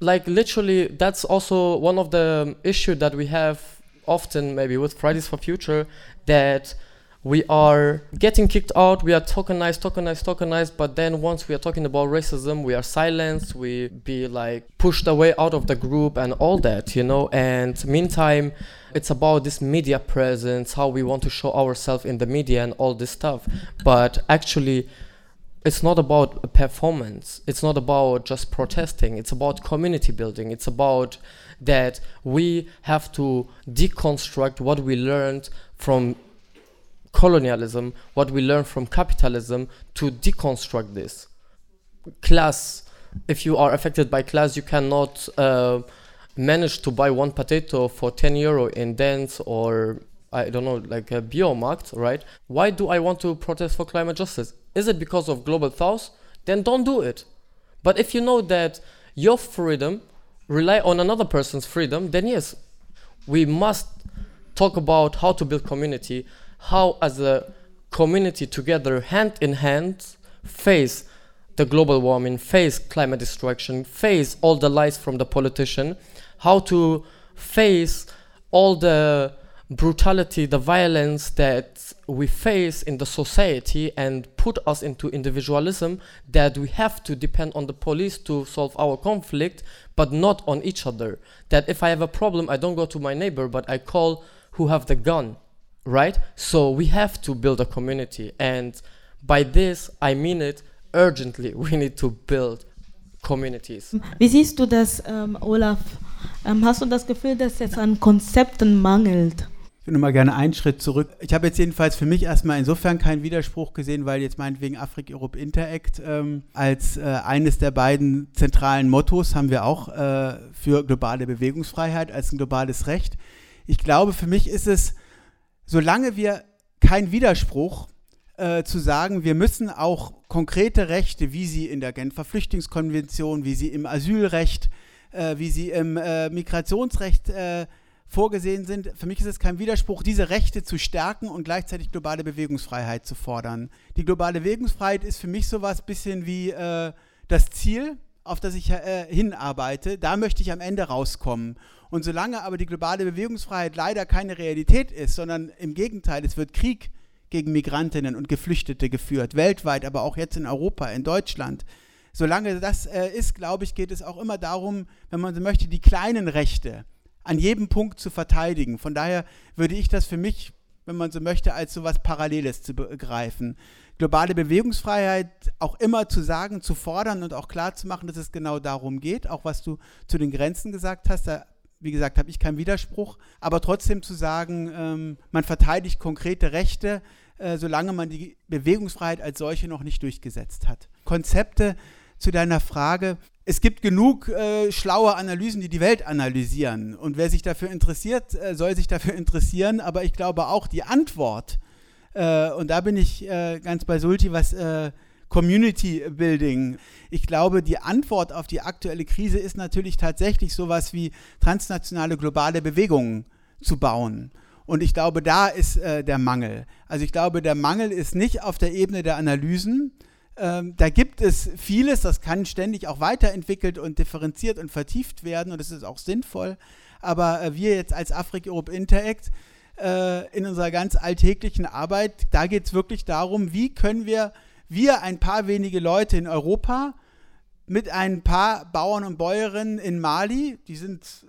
like literally. That's also one of the issue that we have often, maybe with Fridays for Future, that we are getting kicked out. We are tokenized tokenized tokenized. But then once we are talking about racism we are silenced. We be like pushed away out of the group and all that you know? And meantime it's about this media presence how we want to show ourselves in the media and all this stuff. But actually it's not about a performance. It's not about just protesting. It's about community building. It's about that we have to deconstruct what we learned from colonialism, what we learn from capitalism, to deconstruct this. Class, if you are affected by class, you cannot uh, manage to buy one potato for 10 euro in Dance or I don't know, like a biomarkt, right? Why do I want to protest for climate justice? Is it because of global south? Then don't do it. But if you know that your freedom rely on another person's freedom, then yes, we must talk about how to build community, how as a community together hand in hand face the global warming face climate destruction face all the lies from the politician how to face all the brutality the violence that we face in the society and put us into individualism that we have to depend on the police to solve our conflict but not on each other. That if i have a problem i don't go to my neighbor but i call who have the gun right? So we have to build a community. And by this, I mean it urgently. We need to build communities. Wie siehst du das, ähm, Olaf? Ähm, hast du das Gefühl, dass es an Konzepten mangelt? Ich würde mal gerne einen Schritt zurück. Ich habe jetzt jedenfalls für mich erstmal insofern keinen Widerspruch gesehen, weil jetzt meinetwegen Afrik Europe Interact ähm, als äh, eines der beiden zentralen Mottos haben wir auch äh, für globale Bewegungsfreiheit als ein globales Recht. Ich glaube, für mich ist es solange wir kein Widerspruch äh, zu sagen, wir müssen auch konkrete Rechte, wie sie in der Genfer Flüchtlingskonvention, wie sie im Asylrecht, äh, wie sie im äh, Migrationsrecht äh, vorgesehen sind, für mich ist es kein Widerspruch, diese Rechte zu stärken und gleichzeitig globale Bewegungsfreiheit zu fordern. Die globale Bewegungsfreiheit ist für mich sowas bisschen wie äh, das Ziel, auf das ich äh, hinarbeite. Da möchte ich am Ende rauskommen. Und solange aber die globale Bewegungsfreiheit leider keine Realität ist, sondern im Gegenteil, es wird Krieg gegen Migrantinnen und Geflüchtete geführt, weltweit, aber auch jetzt in Europa, in Deutschland. Solange das äh, ist, glaube ich, geht es auch immer darum, wenn man so möchte, die kleinen Rechte an jedem Punkt zu verteidigen. Von daher würde ich das für mich, wenn man so möchte, als so etwas Paralleles zu begreifen. Globale Bewegungsfreiheit auch immer zu sagen, zu fordern und auch klar zu machen, dass es genau darum geht, auch was du zu den Grenzen gesagt hast, da wie gesagt, habe ich keinen Widerspruch, aber trotzdem zu sagen, ähm, man verteidigt konkrete Rechte, äh, solange man die Bewegungsfreiheit als solche noch nicht durchgesetzt hat. Konzepte zu deiner Frage. Es gibt genug äh, schlaue Analysen, die die Welt analysieren. Und wer sich dafür interessiert, äh, soll sich dafür interessieren. Aber ich glaube auch die Antwort, äh, und da bin ich äh, ganz bei Sulti, was äh, Community Building. Ich glaube, die Antwort auf die aktuelle Krise ist natürlich tatsächlich sowas wie transnationale globale Bewegungen zu bauen. Und ich glaube, da ist äh, der Mangel. Also ich glaube, der Mangel ist nicht auf der Ebene der Analysen. Ähm, da gibt es vieles, das kann ständig auch weiterentwickelt und differenziert und vertieft werden und das ist auch sinnvoll. Aber äh, wir jetzt als Afrik Europe Interact äh, in unserer ganz alltäglichen Arbeit, da geht es wirklich darum, wie können wir wir ein paar wenige Leute in Europa mit ein paar Bauern und Bäuerinnen in Mali, die sind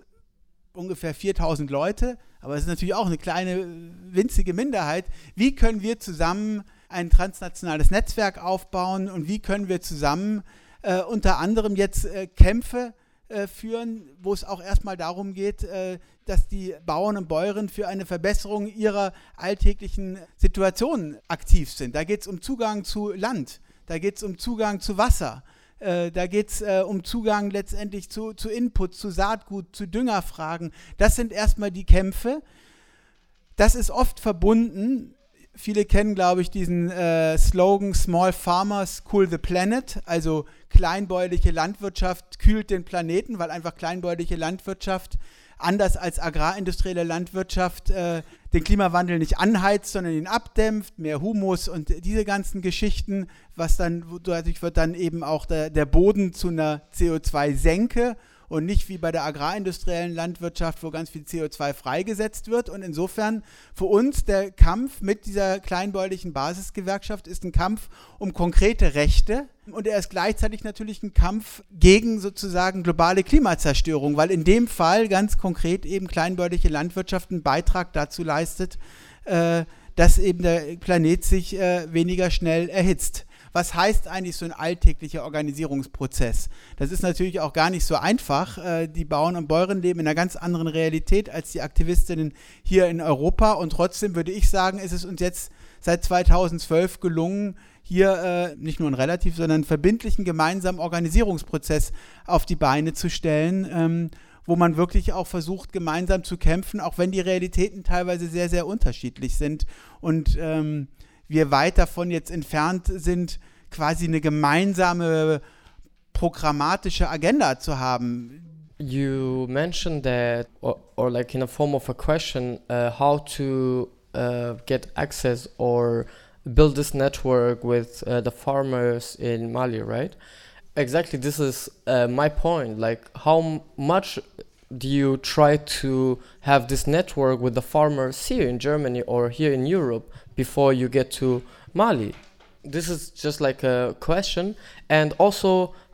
ungefähr 4000 Leute, aber es ist natürlich auch eine kleine, winzige Minderheit. Wie können wir zusammen ein transnationales Netzwerk aufbauen und wie können wir zusammen äh, unter anderem jetzt äh, Kämpfe äh, führen, wo es auch erstmal darum geht, äh, dass die Bauern und Bäuerinnen für eine Verbesserung ihrer alltäglichen Situationen aktiv sind. Da geht es um Zugang zu Land, da geht es um Zugang zu Wasser. Äh, da geht es äh, um Zugang letztendlich zu, zu Input, zu Saatgut, zu Düngerfragen. Das sind erstmal die Kämpfe. Das ist oft verbunden viele kennen, glaube ich, diesen äh, Slogan Small Farmers Cool the Planet, also kleinbäuerliche Landwirtschaft kühlt den Planeten, weil einfach kleinbäuerliche Landwirtschaft anders als agrarindustrielle Landwirtschaft äh, den Klimawandel nicht anheizt, sondern ihn abdämpft, mehr Humus und diese ganzen Geschichten, was dann, dadurch wird dann eben auch der, der Boden zu einer CO2-Senke und nicht wie bei der agrarindustriellen Landwirtschaft, wo ganz viel CO2 freigesetzt wird. Und insofern für uns der Kampf mit dieser kleinbäuerlichen Basisgewerkschaft ist ein Kampf um konkrete Rechte. Und er ist gleichzeitig natürlich ein Kampf gegen sozusagen globale Klimazerstörung, weil in dem Fall ganz konkret eben kleinbäuerliche Landwirtschaft einen Beitrag dazu leistet, äh, dass eben der Planet sich äh, weniger schnell erhitzt was heißt eigentlich so ein alltäglicher Organisierungsprozess? Das ist natürlich auch gar nicht so einfach. Äh, die Bauern und Bäuerinnen leben in einer ganz anderen Realität als die Aktivistinnen hier in Europa. Und trotzdem würde ich sagen, ist es uns jetzt seit 2012 gelungen, hier äh, nicht nur einen relativ, sondern einen verbindlichen gemeinsamen Organisierungsprozess auf die Beine zu stellen, ähm, wo man wirklich auch versucht, gemeinsam zu kämpfen, auch wenn die Realitäten teilweise sehr, sehr unterschiedlich sind. Und ähm, wir weit davon jetzt entfernt sind, quasi eine gemeinsame programmatische Agenda zu haben. You mentioned that, or, or like in a form of a question, uh, how to uh, get access or build this network with uh, the farmers in Mali, right? Exactly, this is uh, my point. Like, how much do you try to have this network with the farmers here in Germany or here in Europe? Before you get to Mali? This is just like a question. And also,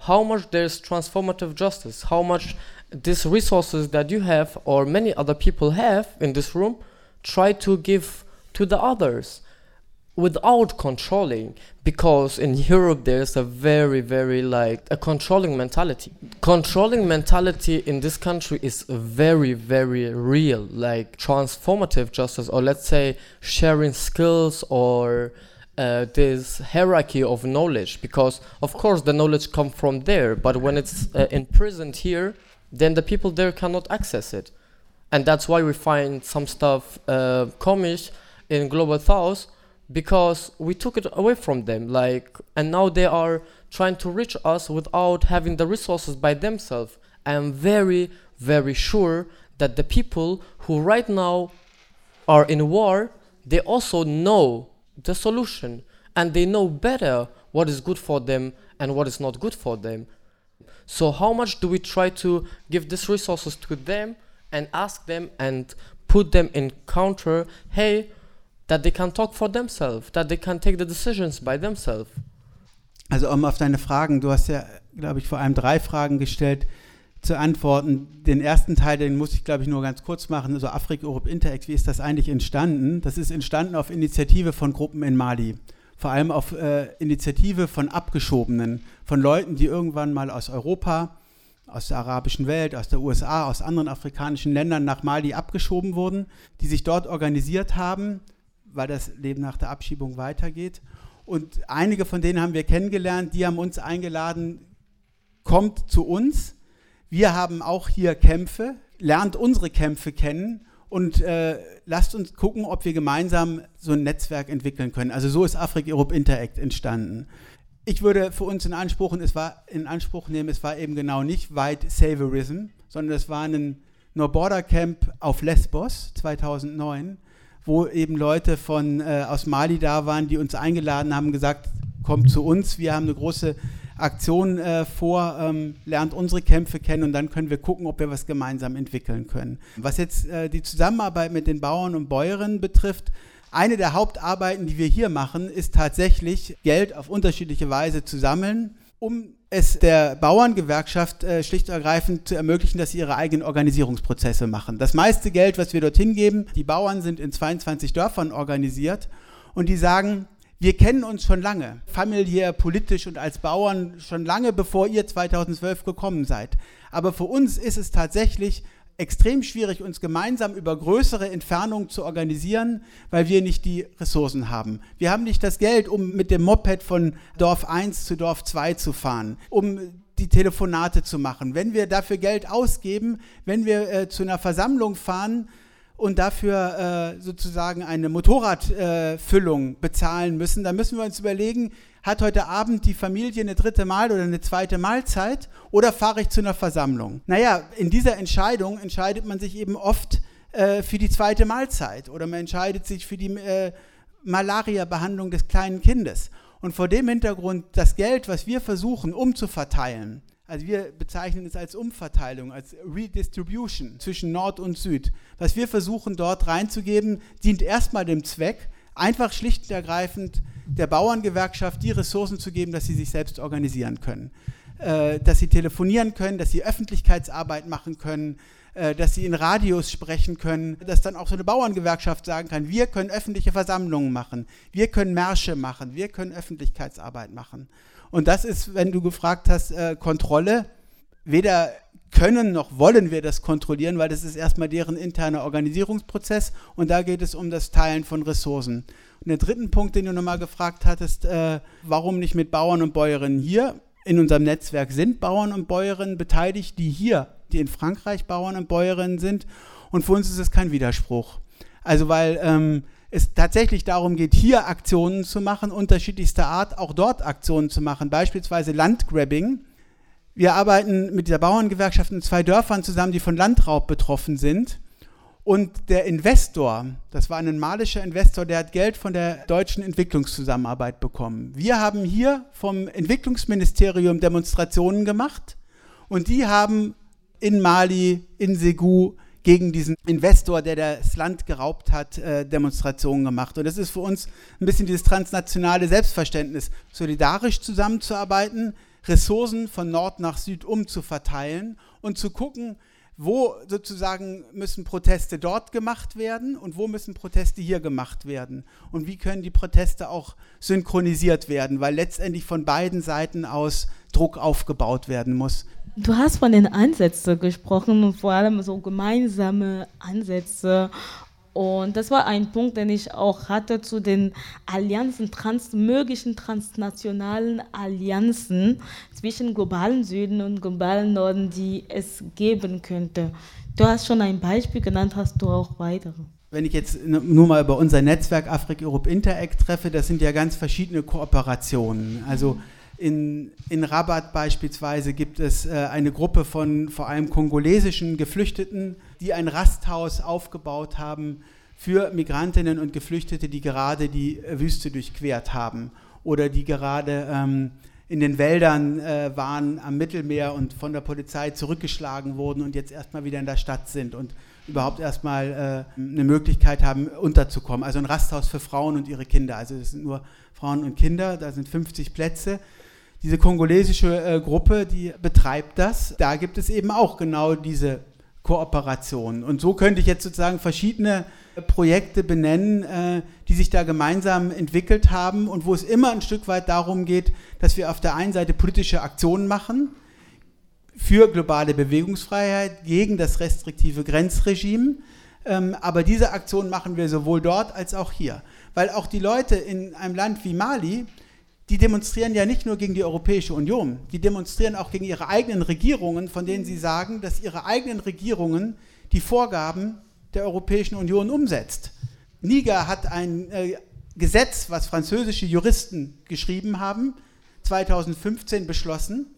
how much there's transformative justice, how much these resources that you have or many other people have in this room try to give to the others without controlling because in Europe there's a very very like a controlling mentality. Controlling mentality in this country is very very real like transformative justice or let's say sharing skills or uh, this hierarchy of knowledge because of course the knowledge come from there but when it's uh, imprisoned here then the people there cannot access it. And that's why we find some stuff uh, komisch in global south because we took it away from them like and now they are trying to reach us without having the resources by themselves. I am very very sure that the people who right now are in war they also know the solution and they know better what is good for them and what is not good for them. So how much do we try to give these resources to them and ask them and put them in counter? Hey that they can talk for themselves, that they can take the decisions by themselves. Also um auf deine Fragen, du hast ja, glaube ich, vor allem drei Fragen gestellt zu antworten. Den ersten Teil, den muss ich, glaube ich, nur ganz kurz machen. Also Afrika Europe Interact, wie ist das eigentlich entstanden? Das ist entstanden auf Initiative von Gruppen in Mali. Vor allem auf äh, Initiative von Abgeschobenen, von Leuten, die irgendwann mal aus Europa, aus der arabischen Welt, aus der USA, aus anderen afrikanischen Ländern nach Mali abgeschoben wurden, die sich dort organisiert haben, weil das Leben nach der Abschiebung weitergeht. Und einige von denen haben wir kennengelernt, die haben uns eingeladen, kommt zu uns. Wir haben auch hier Kämpfe, lernt unsere Kämpfe kennen und äh, lasst uns gucken, ob wir gemeinsam so ein Netzwerk entwickeln können. Also so ist Afrika Europe Interact entstanden. Ich würde für uns in Anspruch, es war in Anspruch nehmen, es war eben genau nicht White Saviorism, sondern es war ein No Border Camp auf Lesbos 2009 wo eben Leute von, äh, aus Mali da waren, die uns eingeladen haben, gesagt, kommt zu uns, wir haben eine große Aktion äh, vor, ähm, lernt unsere Kämpfe kennen und dann können wir gucken, ob wir was gemeinsam entwickeln können. Was jetzt äh, die Zusammenarbeit mit den Bauern und Bäuerinnen betrifft, eine der Hauptarbeiten, die wir hier machen, ist tatsächlich Geld auf unterschiedliche Weise zu sammeln, um es der Bauerngewerkschaft äh, schlicht und ergreifend zu ermöglichen, dass sie ihre eigenen Organisierungsprozesse machen. Das meiste Geld, was wir dorthin geben, die Bauern sind in 22 Dörfern organisiert und die sagen, wir kennen uns schon lange, familiär, politisch und als Bauern schon lange bevor ihr 2012 gekommen seid. Aber für uns ist es tatsächlich extrem schwierig, uns gemeinsam über größere Entfernungen zu organisieren, weil wir nicht die Ressourcen haben. Wir haben nicht das Geld, um mit dem Moped von Dorf 1 zu Dorf 2 zu fahren, um die Telefonate zu machen. Wenn wir dafür Geld ausgeben, wenn wir äh, zu einer Versammlung fahren, und dafür äh, sozusagen eine Motorradfüllung äh, bezahlen müssen, dann müssen wir uns überlegen, hat heute Abend die Familie eine dritte Mal oder eine zweite Mahlzeit oder fahre ich zu einer Versammlung? Naja, in dieser Entscheidung entscheidet man sich eben oft äh, für die zweite Mahlzeit oder man entscheidet sich für die äh, Malaria-Behandlung des kleinen Kindes. Und vor dem Hintergrund das Geld, was wir versuchen umzuverteilen, also wir bezeichnen es als Umverteilung, als Redistribution zwischen Nord und Süd. Was wir versuchen dort reinzugeben, dient erstmal dem Zweck, einfach schlicht und ergreifend der Bauerngewerkschaft die Ressourcen zu geben, dass sie sich selbst organisieren können. Äh, dass sie telefonieren können, dass sie Öffentlichkeitsarbeit machen können, äh, dass sie in Radios sprechen können, dass dann auch so eine Bauerngewerkschaft sagen kann, wir können öffentliche Versammlungen machen, wir können Märsche machen, wir können Öffentlichkeitsarbeit machen. Und das ist, wenn du gefragt hast, äh, Kontrolle. Weder können noch wollen wir das kontrollieren, weil das ist erstmal deren interner Organisierungsprozess und da geht es um das Teilen von Ressourcen. Und der dritten Punkt, den du nochmal gefragt hattest, äh, warum nicht mit Bauern und Bäuerinnen hier? In unserem Netzwerk sind Bauern und Bäuerinnen beteiligt, die hier, die in Frankreich Bauern und Bäuerinnen sind. Und für uns ist es kein Widerspruch. Also weil ähm, es tatsächlich darum geht, hier Aktionen zu machen, unterschiedlichster Art, auch dort Aktionen zu machen, beispielsweise Landgrabbing. Wir arbeiten mit der Bauerngewerkschaft in zwei Dörfern zusammen, die von Landraub betroffen sind. Und der Investor, das war ein malischer Investor, der hat Geld von der deutschen Entwicklungszusammenarbeit bekommen. Wir haben hier vom Entwicklungsministerium Demonstrationen gemacht und die haben in Mali, in Segu gegen diesen Investor, der das Land geraubt hat, äh, Demonstrationen gemacht. Und das ist für uns ein bisschen dieses transnationale Selbstverständnis, solidarisch zusammenzuarbeiten, Ressourcen von Nord nach Süd umzuverteilen und zu gucken, wo sozusagen müssen Proteste dort gemacht werden und wo müssen Proteste hier gemacht werden und wie können die Proteste auch synchronisiert werden, weil letztendlich von beiden Seiten aus Druck aufgebaut werden muss. Du hast von den Ansätzen gesprochen und vor allem so gemeinsame Ansätze. Und das war ein Punkt, den ich auch hatte zu den Allianzen, trans, möglichen transnationalen Allianzen zwischen globalen Süden und globalen Norden, die es geben könnte. Du hast schon ein Beispiel genannt, hast du auch weitere? Wenn ich jetzt nur mal über unser Netzwerk Afrik-Europe Interact treffe, das sind ja ganz verschiedene Kooperationen. Also in, in Rabat beispielsweise gibt es äh, eine Gruppe von vor allem kongolesischen Geflüchteten, die ein Rasthaus aufgebaut haben für Migrantinnen und Geflüchtete, die gerade die äh, Wüste durchquert haben oder die gerade ähm, in den Wäldern äh, waren am Mittelmeer und von der Polizei zurückgeschlagen wurden und jetzt erstmal wieder in der Stadt sind und überhaupt erstmal äh, eine Möglichkeit haben, unterzukommen. Also ein Rasthaus für Frauen und ihre Kinder. Also es sind nur Frauen und Kinder, da sind 50 Plätze diese kongolesische äh, Gruppe, die betreibt das. Da gibt es eben auch genau diese Kooperation. Und so könnte ich jetzt sozusagen verschiedene Projekte benennen, äh, die sich da gemeinsam entwickelt haben und wo es immer ein Stück weit darum geht, dass wir auf der einen Seite politische Aktionen machen für globale Bewegungsfreiheit gegen das restriktive Grenzregime. Ähm, aber diese Aktion machen wir sowohl dort als auch hier. Weil auch die Leute in einem Land wie Mali, die demonstrieren ja nicht nur gegen die Europäische Union, die demonstrieren auch gegen ihre eigenen Regierungen, von denen sie sagen, dass ihre eigenen Regierungen die Vorgaben der Europäischen Union umsetzt. Niger hat ein äh, Gesetz, was französische Juristen geschrieben haben, 2015 beschlossen,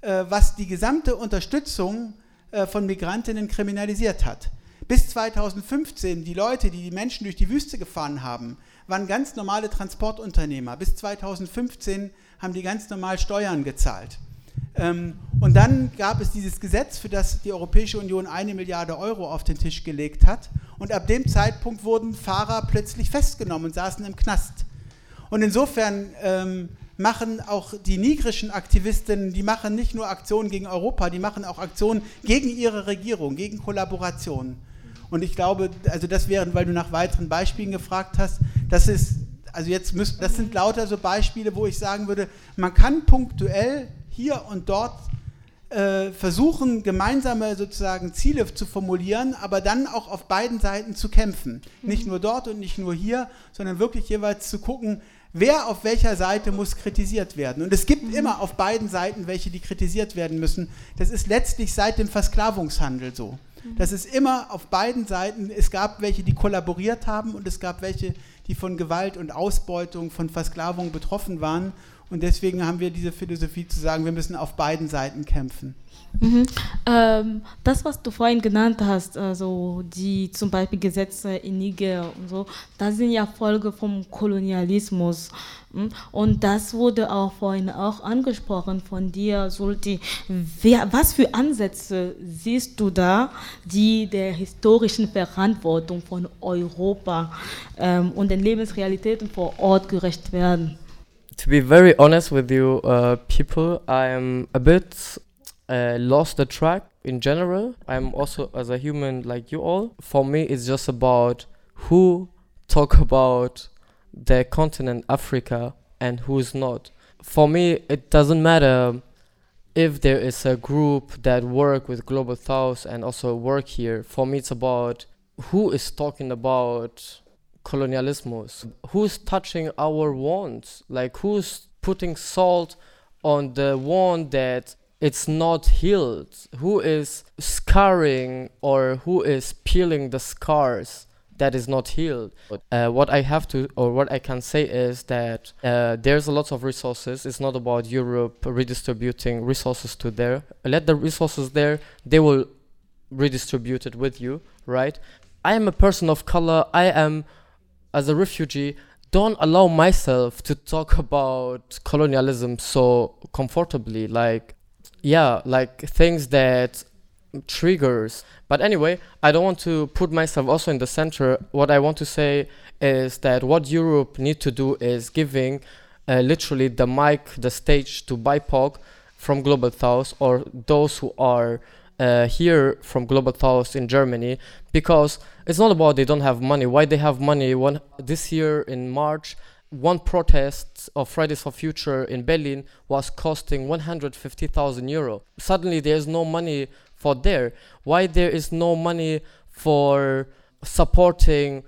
äh, was die gesamte Unterstützung äh, von Migrantinnen kriminalisiert hat. Bis 2015 die Leute, die die Menschen durch die Wüste gefahren haben, waren ganz normale Transportunternehmer. Bis 2015 haben die ganz normal Steuern gezahlt. Ähm, und dann gab es dieses Gesetz, für das die Europäische Union eine Milliarde Euro auf den Tisch gelegt hat. Und ab dem Zeitpunkt wurden Fahrer plötzlich festgenommen und saßen im Knast. Und insofern ähm, machen auch die nigrischen Aktivistinnen, die machen nicht nur Aktionen gegen Europa, die machen auch Aktionen gegen ihre Regierung, gegen Kollaboration. Und ich glaube, also das wären, weil du nach weiteren Beispielen gefragt hast, das ist Also jetzt müssen, das sind lauter so Beispiele, wo ich sagen würde, man kann punktuell hier und dort äh, versuchen, gemeinsame sozusagen Ziele zu formulieren, aber dann auch auf beiden Seiten zu kämpfen. Mhm. Nicht nur dort und nicht nur hier, sondern wirklich jeweils zu gucken, wer auf welcher Seite muss kritisiert werden. Und es gibt mhm. immer auf beiden Seiten welche, die kritisiert werden müssen. Das ist letztlich seit dem Versklavungshandel so. Das ist immer auf beiden Seiten, es gab welche, die kollaboriert haben und es gab welche, die von Gewalt und Ausbeutung, von Versklavung betroffen waren. Und deswegen haben wir diese Philosophie zu sagen, wir müssen auf beiden Seiten kämpfen. Mhm. Ähm, das, was du vorhin genannt hast, also die zum Beispiel Gesetze in Niger und so, das sind ja Folge vom Kolonialismus. Mhm. Und das wurde auch vorhin auch angesprochen von dir, Sulti. Wer, was für Ansätze siehst du da, die der historischen Verantwortung von Europa ähm, und den Lebensrealitäten vor Ort gerecht werden? to be very honest with you, uh, people, I'm a bit uh, lost the track in general. I'm also as a human like you all. For me, it's just about who talk about the continent Africa and who's not. For me, it doesn't matter if there is a group that work with Global South and also work here. For me, it's about who is talking about colonialismus who's touching our wounds like who's putting salt on the wound that it's not healed. Who is scarring or who is peeling the scars that is not healed? Uh, what i have to or what i can say is that uh, there's a lot of resources. It's not about europe redistributing resources to there. Let the resources there they will redistribute it with you right? I am a person of color. I am as a refugee, don't allow myself to talk about colonialism so comfortably. Like, yeah, like things that triggers. But anyway, I don't want to put myself also in the center. What I want to say is that what Europe need to do is giving uh, literally the mic, the stage to BIPOC from Global South or those who are uh, here from Global South in Germany because it's not about they don't have money. Why they have money? One this year in March, one protest of Fridays for Future in Berlin was costing 150,000 euro. Suddenly, there is no money for there. Why there is no money for supporting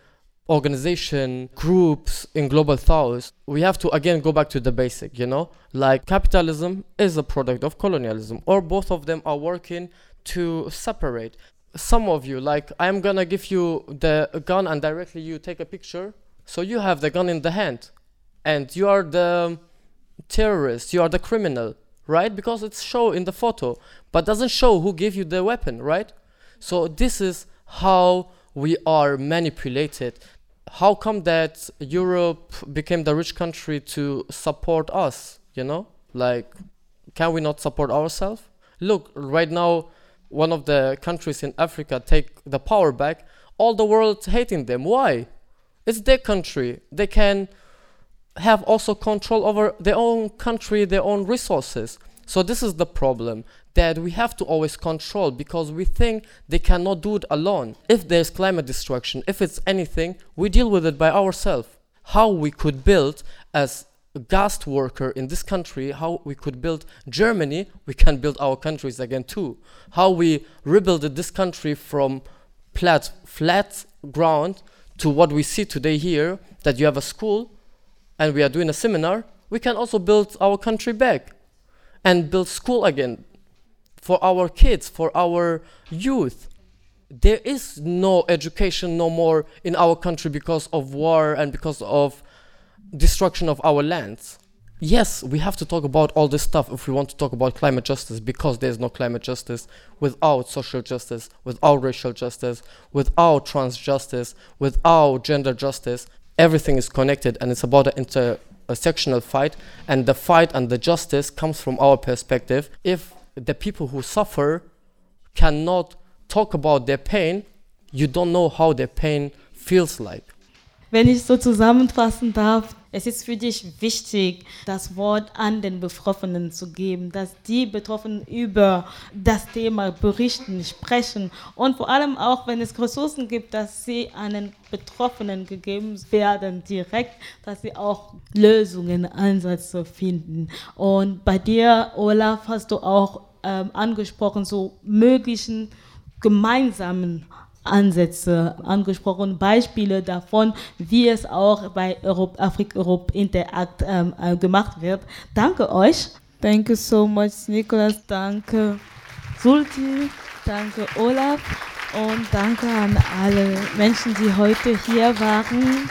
organization groups in global south we have to again go back to the basic you know like capitalism is a product of colonialism or both of them are working to separate some of you like i'm gonna give you the gun and directly you take a picture so you have the gun in the hand and you are the terrorist you are the criminal right? Because it's show in the photo but doesn't show who gave you the weapon right? So this is how we are manipulated. How come that europe became the rich country to support us you know? Like can we not support ourselves? Look right now one of the countries in Africa take the power back, all the world hating them. Why? It's their country. They can have also control over their own country, their own resources. So this is the problem that we have to always control because we think they cannot do it alone. If there's climate destruction, if it's anything, we deal with it by ourselves. How we could build as a gas worker in this country, how we could build Germany, we can build our countries again too. How we rebuild this country from flat, flat ground to what we see today here, that you have a school and we are doing a seminar, we can also build our country back and build school again for our kids, for our youth. There is no education no more in our country because of war and because of destruction of our lands. Yes, we have to talk about all this stuff if we want to talk about climate justice because there's no climate justice without social justice, without racial justice, without trans justice, without gender justice. Everything is connected and it's about an intersectional fight. And the fight and the justice comes from our perspective. If the people who suffer cannot talk about their pain, you don't know how their pain feels like. Wenn ich so zusammenfassen darf, es ist für dich wichtig, das Wort an den Betroffenen zu geben, dass die Betroffenen über das Thema berichten, sprechen und vor allem auch, wenn es Ressourcen gibt, dass sie an den Betroffenen gegeben werden, direkt, dass sie auch Lösungen, Ansätze finden. Und bei dir, Olaf, hast du auch ähm, angesprochen, so möglichen gemeinsamen Ansätze angesprochen, Beispiele davon, wie es auch bei Europ, Afrik Europe Interact ähm, äh, gemacht wird. Danke euch. Thank you so much, Nicolas. Danke, Sulti. Danke, Olaf. Und danke an alle Menschen, die heute hier waren.